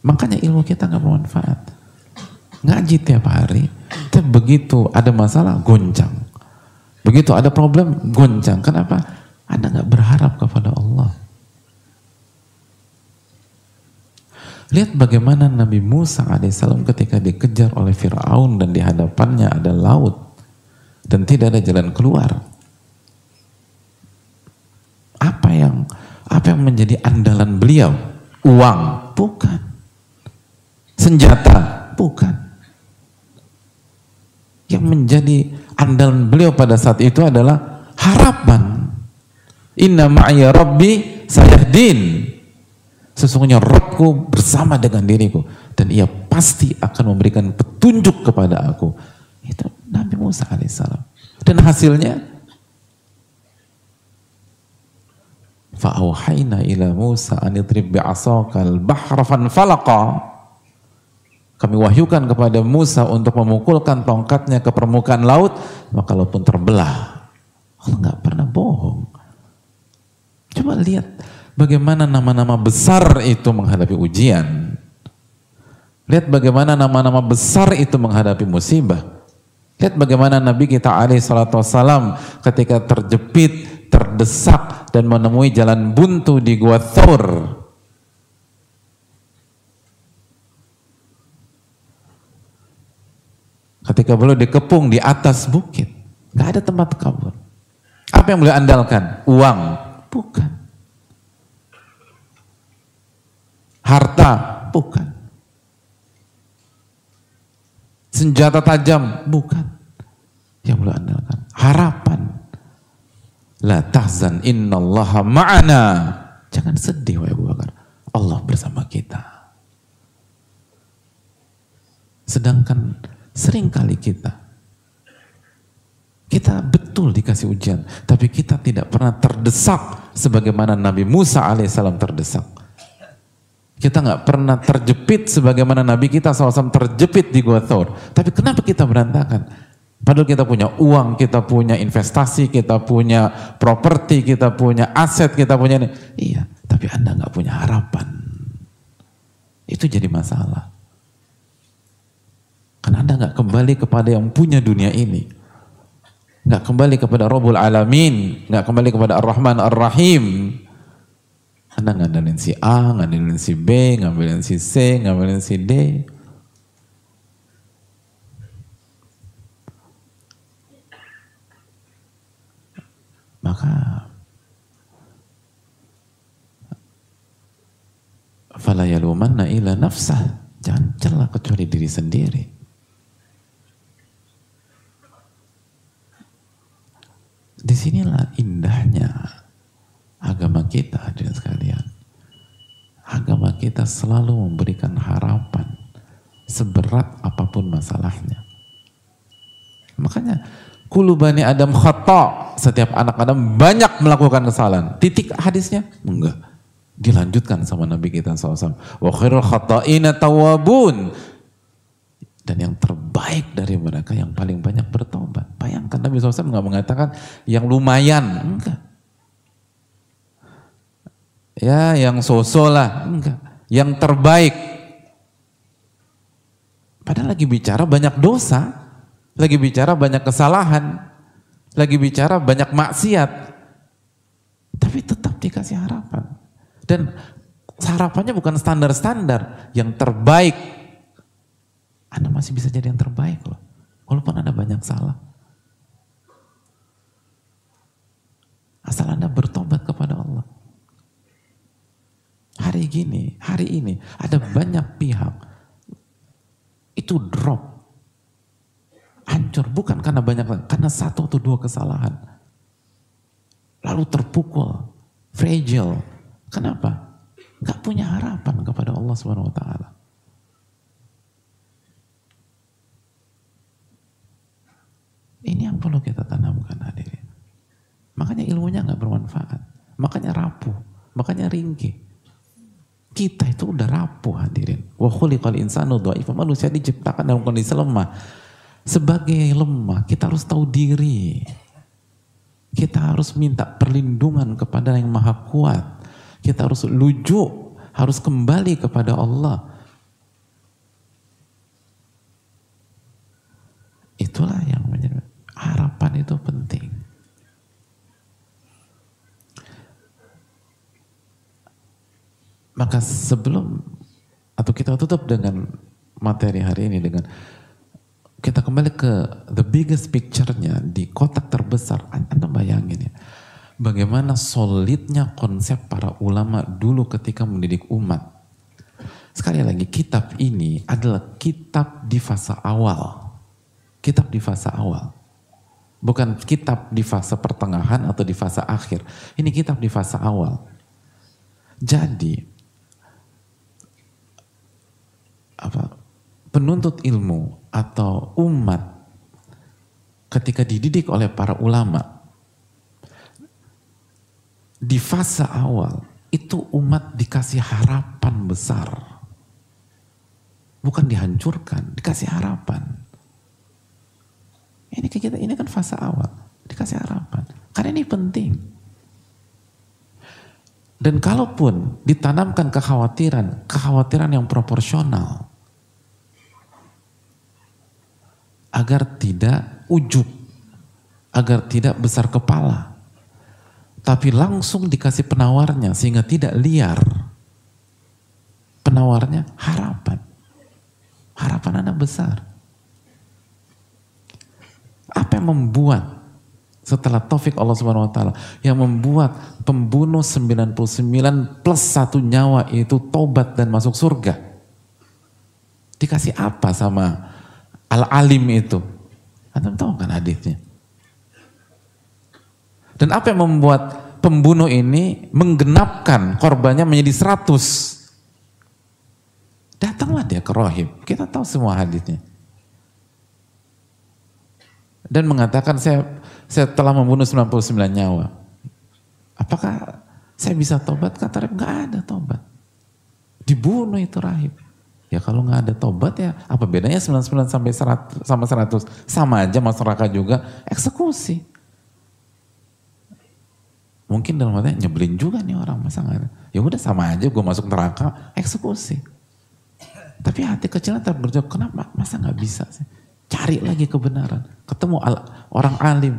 Makanya ilmu kita nggak bermanfaat. Ngaji tiap hari, tapi begitu ada masalah, goncang. Begitu ada problem, goncang. Kenapa? Anda nggak berharap kepada Allah. Lihat bagaimana Nabi Musa alaihissalam ketika dikejar oleh Fir'aun dan di hadapannya ada laut dan tidak ada jalan keluar apa yang apa yang menjadi andalan beliau? Uang? Bukan. Senjata? Bukan. Yang menjadi andalan beliau pada saat itu adalah harapan. Inna ma'ya rabbi sayahdin. Sesungguhnya Rabbku bersama dengan diriku. Dan ia pasti akan memberikan petunjuk kepada aku. Itu Nabi Musa alaihissalam. Dan hasilnya Fa'auhayna ila Musa anidrib bi'asakal bahra fanfalaqa. Kami wahyukan kepada Musa untuk memukulkan tongkatnya ke permukaan laut, maka laut pun terbelah. Allah nggak pernah bohong. Coba lihat bagaimana nama-nama besar itu menghadapi ujian. Lihat bagaimana nama-nama besar itu menghadapi musibah. Lihat bagaimana Nabi kita alaihi salatu wassalam ketika terjepit, terdesak dan menemui jalan buntu di Gua Thur. Ketika beliau dikepung di atas bukit, nggak ada tempat kabur. Apa yang beliau andalkan? Uang? Bukan. Harta? Bukan. senjata tajam, bukan. Yang beliau andalkan harapan. La tahzan innallaha ma'ana. Jangan sedih wahai Abu Bakar. Allah bersama kita. Sedangkan sering kali kita kita betul dikasih ujian, tapi kita tidak pernah terdesak sebagaimana Nabi Musa alaihissalam terdesak. Kita nggak pernah terjepit sebagaimana Nabi kita SAW terjepit di Gua Thor. Tapi kenapa kita berantakan? Padahal kita punya uang, kita punya investasi, kita punya properti, kita punya aset, kita punya ini. Iya, tapi Anda nggak punya harapan. Itu jadi masalah. Karena Anda nggak kembali kepada yang punya dunia ini. Nggak kembali kepada Rabbul Alamin, nggak kembali kepada Ar-Rahman Ar-Rahim. Anda ngandelin si A, ngandelin si B, ngambilin si C, ngambilin si D. Maka fala yalumanna ila nafsah. Jangan celah kecuali diri sendiri. Di sinilah indahnya agama kita hadirin sekalian. Agama kita selalu memberikan harapan seberat apa pun masalahnya. Makanya kulu bani Adam khata, setiap anak Adam banyak melakukan kesalahan. Titik hadisnya? Enggak. Dilanjutkan sama Nabi kita SAW. Wa khairul khata'ina tawabun. Dan yang terbaik dari mereka yang paling banyak bertobat. Bayangkan Nabi SAW nggak mengatakan yang lumayan. Enggak ya yang sosok lah, enggak. Yang terbaik. Padahal lagi bicara banyak dosa, lagi bicara banyak kesalahan, lagi bicara banyak maksiat. Tapi tetap dikasih harapan. Dan harapannya bukan standar-standar, yang terbaik. Anda masih bisa jadi yang terbaik loh. Walaupun Anda banyak salah. Asal Anda bertobat kepada Allah. Hari gini, hari ini ada banyak pihak itu drop, hancur bukan karena banyak, karena satu atau dua kesalahan, lalu terpukul, fragile. Kenapa? Gak punya harapan kepada Allah Subhanahu Wa Taala. Ini yang perlu kita tanamkan hadirin. Makanya ilmunya nggak bermanfaat. Makanya rapuh. Makanya ringkih. Kita itu udah rapuh hadirin. Wa khuliqal insanu dha'ifa. Manusia diciptakan dalam kondisi lemah. Sebagai lemah, kita harus tahu diri. Kita harus minta perlindungan kepada yang maha kuat. Kita harus lujuk, harus kembali kepada Allah. Itulah yang menjadi harapan itu penting. Maka sebelum atau kita tutup dengan materi hari ini dengan kita kembali ke the biggest picture-nya di kotak terbesar. Anda bayangin ya. Bagaimana solidnya konsep para ulama dulu ketika mendidik umat. Sekali lagi, kitab ini adalah kitab di fase awal. Kitab di fase awal. Bukan kitab di fase pertengahan atau di fase akhir. Ini kitab di fase awal. Jadi, apa penuntut ilmu atau umat ketika dididik oleh para ulama. Di fase awal itu umat dikasih harapan besar. Bukan dihancurkan dikasih harapan. Ini kita ini kan fase awal dikasih harapan. Karena ini penting. Dan kalaupun ditanamkan kekhawatiran, kekhawatiran yang proporsional, agar tidak ujub, agar tidak besar kepala, tapi langsung dikasih penawarnya sehingga tidak liar. Penawarnya harapan. Harapan Anda besar. Apa yang membuat setelah taufik Allah Subhanahu wa taala yang membuat pembunuh 99 plus satu nyawa itu tobat dan masuk surga. Dikasih apa sama al-alim itu? Anda tahu kan hadisnya? Dan apa yang membuat pembunuh ini menggenapkan korbannya menjadi 100? Datanglah dia ke rohib. Kita tahu semua hadisnya. Dan mengatakan saya saya telah membunuh 99 nyawa. Apakah saya bisa tobat? Kata Rahib, nggak ada tobat. Dibunuh itu Rahib. Ya kalau nggak ada tobat ya apa bedanya 99 sampai 100 sama 100? Sama aja masyarakat juga eksekusi. Mungkin dalam artinya nyebelin juga nih orang masa nggak. Ya udah sama aja gue masuk neraka eksekusi. Tapi hati kecilnya terberjok, kenapa masa nggak bisa sih? Cari lagi kebenaran. Ketemu orang alim.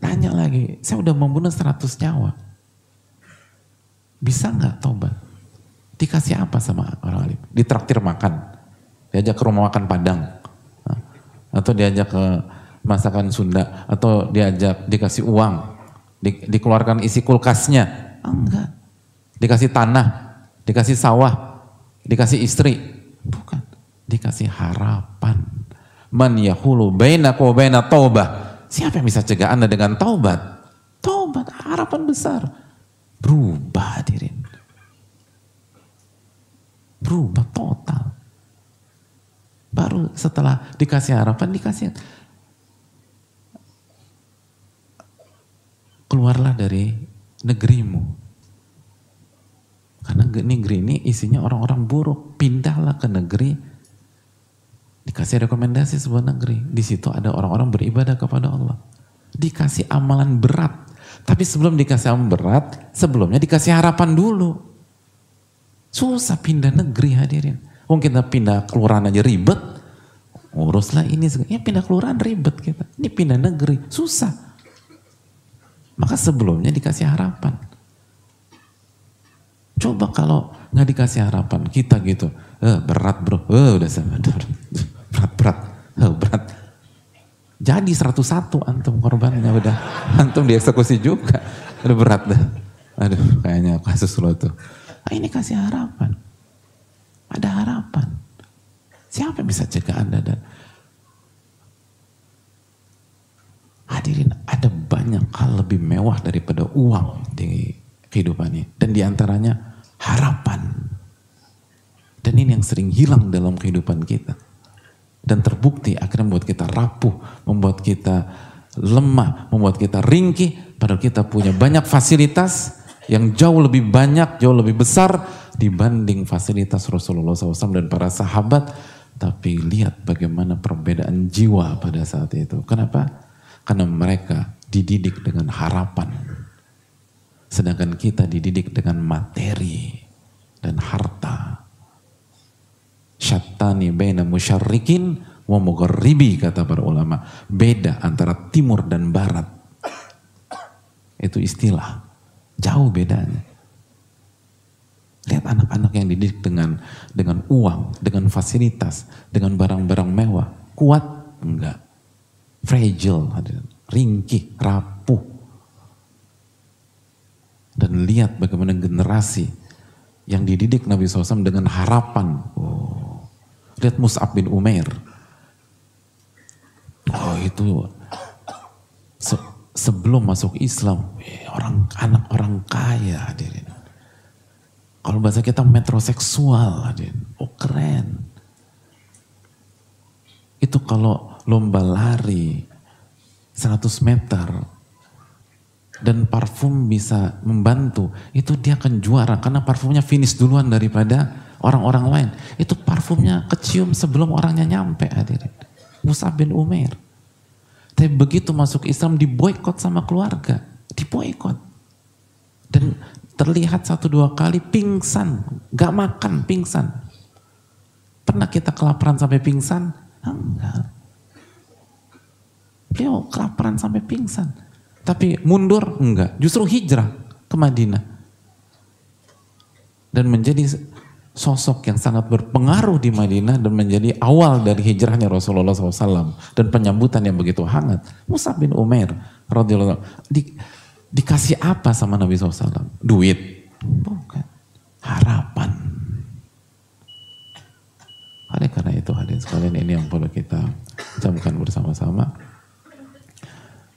Nanya lagi, saya udah membunuh 100 nyawa. Bisa nggak tobat? Dikasih apa sama orang alim? Ditraktir makan. Diajak ke rumah makan Padang. Atau diajak ke masakan Sunda. Atau diajak dikasih uang. Di, dikeluarkan isi kulkasnya. Enggak. Dikasih tanah. Dikasih sawah. Dikasih istri. Bukan dikasih harapan. Man yahulu bainaku baina taubah. Siapa yang bisa cegah Anda dengan taubat? Taubat, harapan besar. Berubah hadirin. Berubah total. Baru setelah dikasih harapan, dikasih keluarlah dari negerimu. Karena negeri ini isinya orang-orang buruk. Pindahlah ke negeri Dikasih rekomendasi sebuah negeri. Di situ ada orang-orang beribadah kepada Allah. Dikasih amalan berat. Tapi sebelum dikasih amalan berat, sebelumnya dikasih harapan dulu. Susah pindah negeri hadirin. Mungkin kita pindah kelurahan aja ribet. Uruslah ini. Ya pindah kelurahan ribet kita. Ini pindah negeri. Susah. Maka sebelumnya dikasih harapan. Coba kalau nggak dikasih harapan kita gitu, eh, berat bro, eh, udah sama, berat-berat, oh, berat. Jadi 101 antum korbannya udah, antum dieksekusi juga, udah berat dah. Aduh, kayaknya kasus lo tuh. Ini kasih harapan. Ada harapan. Siapa yang bisa cegah Anda dan Hadirin, ada banyak hal lebih mewah daripada uang di kehidupan ini. Dan di antaranya harapan. Dan ini yang sering hilang dalam kehidupan kita dan terbukti akhirnya membuat kita rapuh, membuat kita lemah, membuat kita ringkih, padahal kita punya banyak fasilitas yang jauh lebih banyak, jauh lebih besar dibanding fasilitas Rasulullah SAW dan para sahabat. Tapi lihat bagaimana perbedaan jiwa pada saat itu. Kenapa? Karena mereka dididik dengan harapan. Sedangkan kita dididik dengan materi dan harta syattani baina musyarrikin wa mugharribi kata para ulama. Beda antara timur dan barat. Itu istilah. Jauh bedanya. Lihat anak-anak yang dididik dengan dengan uang, dengan fasilitas, dengan barang-barang mewah. Kuat? Enggak. Fragile, ringkih, rapuh. Dan lihat bagaimana generasi yang dididik Nabi SAW dengan harapan. Oh, Lihat Mus'ab bin Umair. Oh itu sebelum masuk Islam, eh, orang anak orang kaya hadirin. Kalau bahasa kita metroseksual hadirin. Oh keren. Itu kalau lomba lari 100 meter dan parfum bisa membantu, itu dia akan juara karena parfumnya finish duluan daripada orang-orang lain. Itu parfumnya kecium sebelum orangnya nyampe hadirin. Musa bin Umair. Tapi begitu masuk Islam diboykot sama keluarga, diboykot. Dan terlihat satu dua kali pingsan, gak makan pingsan. Pernah kita kelaparan sampai pingsan? Enggak. Beliau kelaparan sampai pingsan. Tapi mundur? Enggak. Justru hijrah ke Madinah. Dan menjadi sosok yang sangat berpengaruh di Madinah dan menjadi awal dari hijrahnya Rasulullah SAW dan penyambutan yang begitu hangat. Musa bin Umair radhiyallahu di, dikasih apa sama Nabi SAW? Duit? Bukan. Harapan. Oleh karena itu hadirin sekalian ini yang perlu kita camkan bersama-sama.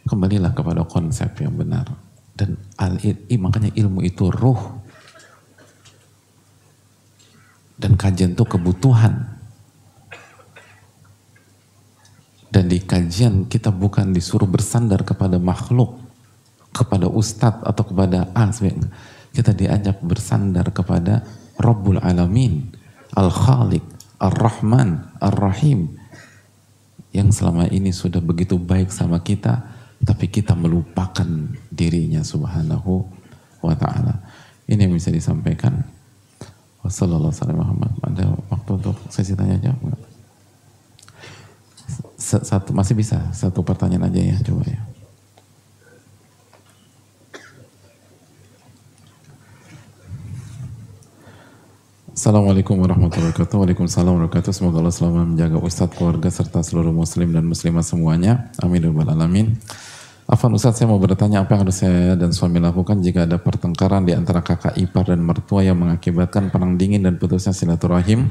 Kembalilah kepada konsep yang benar. Dan al makanya ilmu itu ruh dan kajian itu kebutuhan. Dan di kajian kita bukan disuruh bersandar kepada makhluk, kepada ustadz atau kepada as. Kita diajak bersandar kepada Rabbul Alamin, Al-Khaliq, Ar-Rahman, Ar-Rahim. Yang selama ini sudah begitu baik sama kita, tapi kita melupakan dirinya subhanahu wa ta'ala. Ini yang bisa disampaikan. Wassalamualaikum Muhammad. Ada waktu untuk sesi tanya jawab? Satu masih bisa satu pertanyaan aja ya coba ya. Assalamualaikum warahmatullahi wabarakatuh. Waalaikumsalam warahmatullahi wabarakatuh. Semoga Allah selalu menjaga Ustadz, keluarga, serta seluruh muslim dan muslimah semuanya. Amin. Ya alamin. Afan Ustaz saya mau bertanya apa yang harus saya dan suami lakukan jika ada pertengkaran di antara kakak ipar dan mertua yang mengakibatkan perang dingin dan putusnya silaturahim.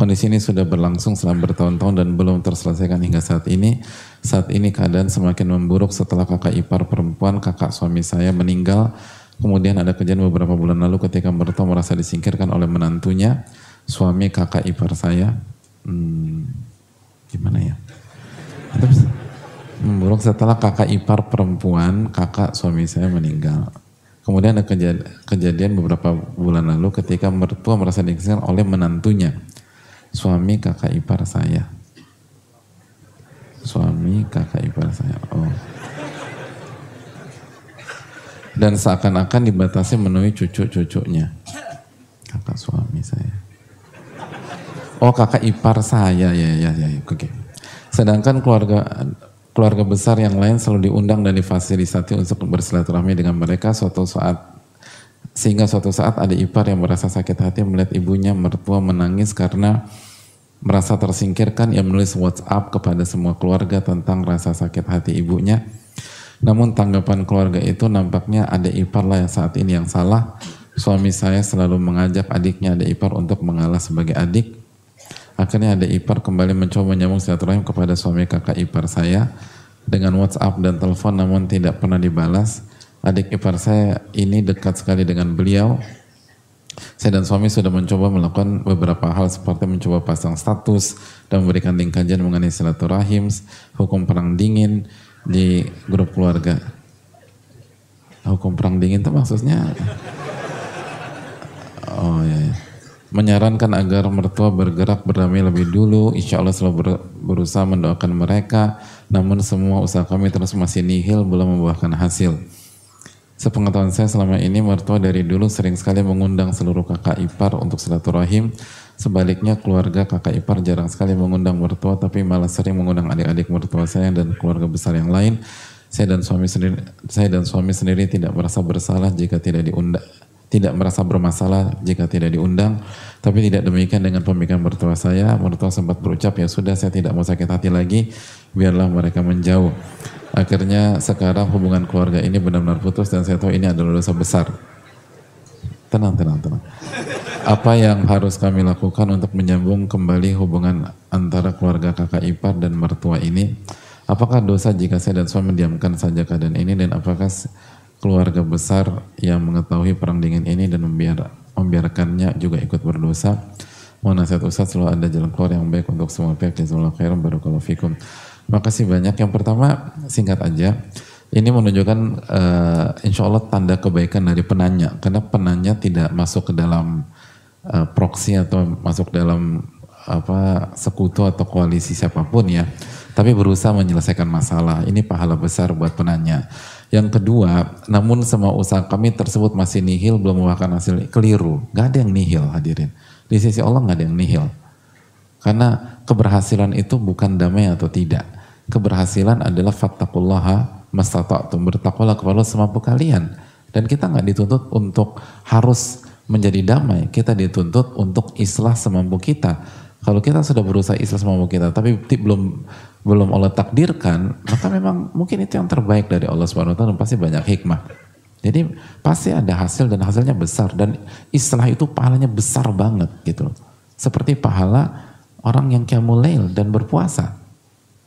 Kondisi ini sudah berlangsung selama bertahun-tahun dan belum terselesaikan hingga saat ini. Saat ini keadaan semakin memburuk setelah kakak ipar perempuan kakak suami saya meninggal. Kemudian ada kejadian beberapa bulan lalu ketika mertua merasa disingkirkan oleh menantunya, suami kakak ipar saya. Hmm, gimana ya? Terus, memburuk setelah kakak ipar perempuan, kakak suami saya meninggal. Kemudian ada kejadian beberapa bulan lalu ketika mertua merasa disiksa oleh menantunya. Suami kakak ipar saya. Suami kakak ipar saya. Oh. Dan seakan-akan dibatasi menemui cucu-cucunya. Kakak suami saya. Oh kakak ipar saya, ya ya ya, oke. Okay. Sedangkan keluarga keluarga besar yang lain selalu diundang dan difasilitasi untuk bersilaturahmi dengan mereka. Suatu saat sehingga suatu saat ada ipar yang merasa sakit hati melihat ibunya mertua menangis karena merasa tersingkirkan. Ia menulis WhatsApp kepada semua keluarga tentang rasa sakit hati ibunya. Namun tanggapan keluarga itu nampaknya ada ipar lah yang saat ini yang salah. Suami saya selalu mengajak adiknya ada ipar untuk mengalah sebagai adik Akhirnya ada ipar kembali mencoba menyambung silaturahim kepada suami kakak ipar saya dengan WhatsApp dan telepon namun tidak pernah dibalas. Adik ipar saya ini dekat sekali dengan beliau. Saya dan suami sudah mencoba melakukan beberapa hal seperti mencoba pasang status dan memberikan link kajian mengenai silaturahim, hukum perang dingin di grup keluarga. Hukum perang dingin itu maksudnya Oh ya. ya menyarankan agar mertua bergerak berdamai lebih dulu. Insya Allah selalu ber, berusaha mendoakan mereka. Namun semua usaha kami terus masih nihil, belum membuahkan hasil. Sepengetahuan saya selama ini mertua dari dulu sering sekali mengundang seluruh kakak ipar untuk silaturahim. Sebaliknya keluarga kakak ipar jarang sekali mengundang mertua tapi malah sering mengundang adik-adik mertua saya dan keluarga besar yang lain. Saya dan suami sendiri saya dan suami sendiri tidak merasa bersalah jika tidak diundang tidak merasa bermasalah jika tidak diundang. Tapi tidak demikian dengan pemikiran mertua saya. Mertua sempat berucap, ya sudah saya tidak mau sakit hati lagi, biarlah mereka menjauh. Akhirnya sekarang hubungan keluarga ini benar-benar putus dan saya tahu ini adalah dosa besar. Tenang, tenang, tenang. Apa yang harus kami lakukan untuk menyambung kembali hubungan antara keluarga kakak ipar dan mertua ini? Apakah dosa jika saya dan suami mendiamkan saja keadaan ini dan apakah keluarga besar yang mengetahui perang dingin ini dan membiar, membiarkannya juga ikut berdosa. Mohon nasihat Ustaz selalu ada jalan keluar yang baik untuk semua pihak. Jazakallahu khairan barakallahu fikum. Makasih banyak. Yang pertama singkat aja. Ini menunjukkan uh, insya Allah tanda kebaikan dari penanya. Karena penanya tidak masuk ke dalam uh, proksi atau masuk dalam apa sekutu atau koalisi siapa pun ya. tapi berusaha menyelesaikan masalah. Ini pahala besar buat penanya. Yang kedua, namun semua usaha kami tersebut masih nihil, belum membuahkan hasil keliru. Gak ada yang nihil hadirin. Di sisi Allah gak ada yang nihil. Karena keberhasilan itu bukan damai atau tidak. Keberhasilan adalah fattakullaha mastata'tum. Bertakwalah kepada Allah semampu kalian. Dan kita nggak dituntut untuk harus menjadi damai. Kita dituntut untuk islah semampu kita. Kalau kita sudah berusaha islah semampu kita, tapi belum belum Allah takdirkan, maka memang mungkin itu yang terbaik dari Allah Subhanahu wa taala pasti banyak hikmah. Jadi pasti ada hasil dan hasilnya besar dan islah itu pahalanya besar banget gitu. Seperti pahala orang yang kiamulail dan berpuasa.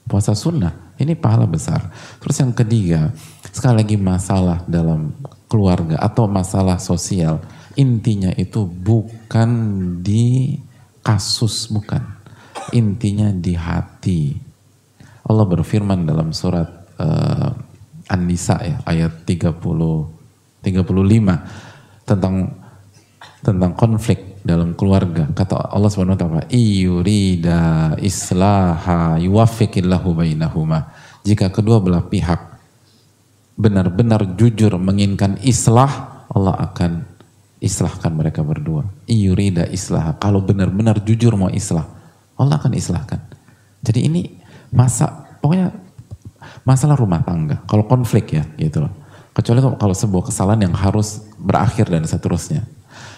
Puasa sunnah, ini pahala besar. Terus yang ketiga, sekali lagi masalah dalam keluarga atau masalah sosial, intinya itu bukan di kasus bukan. Intinya di hati. Allah berfirman dalam surat uh, An-Nisa ya ayat 30 35 tentang tentang konflik dalam keluarga. Kata Allah Subhanahu wa taala, "Iyurida islaha yuwaffiqillahu bainahuma." Jika kedua belah pihak benar-benar jujur menginginkan islah, Allah akan islahkan mereka berdua. Iyurida islah. Kalau benar-benar jujur mau islah, Allah akan islahkan. Jadi ini masa pokoknya masalah rumah tangga. Kalau konflik ya gitu loh. Kecuali kalau sebuah kesalahan yang harus berakhir dan seterusnya.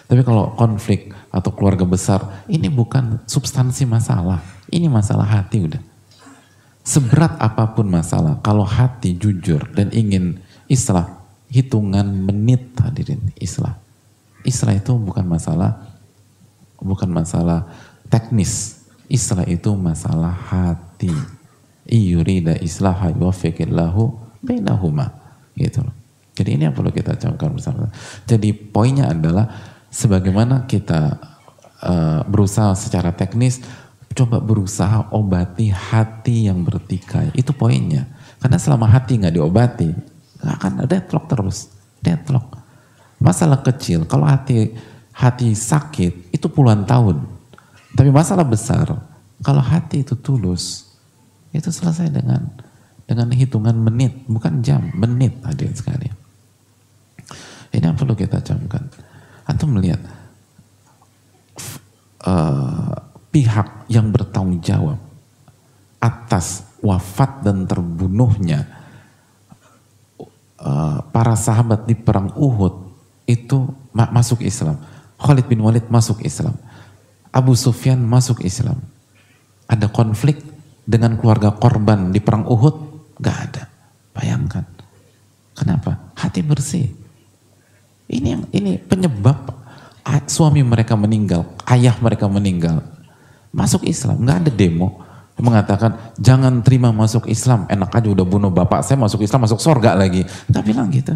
Tapi kalau konflik atau keluarga besar, ini bukan substansi masalah. Ini masalah hati udah. Seberat apa pun masalah, kalau hati jujur dan ingin islah, hitungan menit hadirin islah. Islah itu bukan masalah bukan masalah teknis. Islah itu masalah hati. Iyurida islaha yuwafiqillahu bainahuma. Gitu loh. Jadi ini yang perlu kita camkan bersama. Jadi poinnya adalah sebagaimana kita uh, berusaha secara teknis, coba berusaha obati hati yang bertikai. Itu poinnya. Karena selama hati nggak diobati, akan deadlock terus. Deadlock. Masalah kecil, kalau hati hati sakit itu puluhan tahun. Tapi masalah besar, kalau hati itu tulus, itu selesai dengan dengan hitungan menit, bukan jam, menit hadirin sekalian. Ini yang perlu kita camkan. Antum melihat uh, pihak yang bertanggung jawab atas wafat dan terbunuhnya uh, para sahabat di perang Uhud itu masuk Islam. Khalid bin Walid masuk Islam. Abu Sufyan masuk Islam. Ada konflik dengan keluarga korban di perang Uhud? Gak ada. Bayangkan. Kenapa? Hati bersih. Ini yang ini penyebab suami mereka meninggal, ayah mereka meninggal. Masuk Islam, nggak ada demo mengatakan jangan terima masuk Islam, enak aja udah bunuh bapak saya masuk Islam masuk surga lagi. Nggak bilang gitu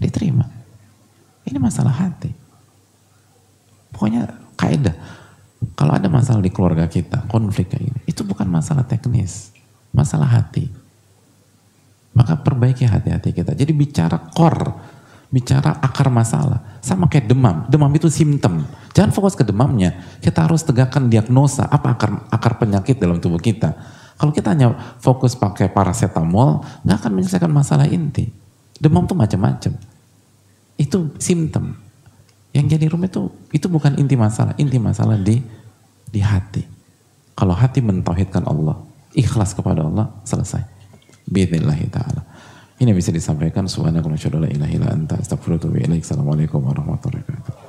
diterima. Ini masalah hati. Pokoknya kaidah. Kalau ada masalah di keluarga kita, konflik kayak gini, itu bukan masalah teknis, masalah hati. Maka perbaiki hati-hati kita. Jadi bicara core, bicara akar masalah. Sama kayak demam. Demam itu simptom. Jangan fokus ke demamnya. Kita harus tegakkan diagnosa apa akar, akar penyakit dalam tubuh kita. Kalau kita hanya fokus pakai paracetamol, nggak akan menyelesaikan masalah inti. Demam tuh macam-macam. Itu simptom. Yang jadi rumit itu itu bukan inti masalah. Inti masalah di di hati. Kalau hati mentauhidkan Allah, ikhlas kepada Allah, selesai. Bismillah ta'ala. Ini bisa disampaikan subhanallahi wa illa anta astaghfiruka wa. Assalamualaikum warahmatullahi wabarakatuh.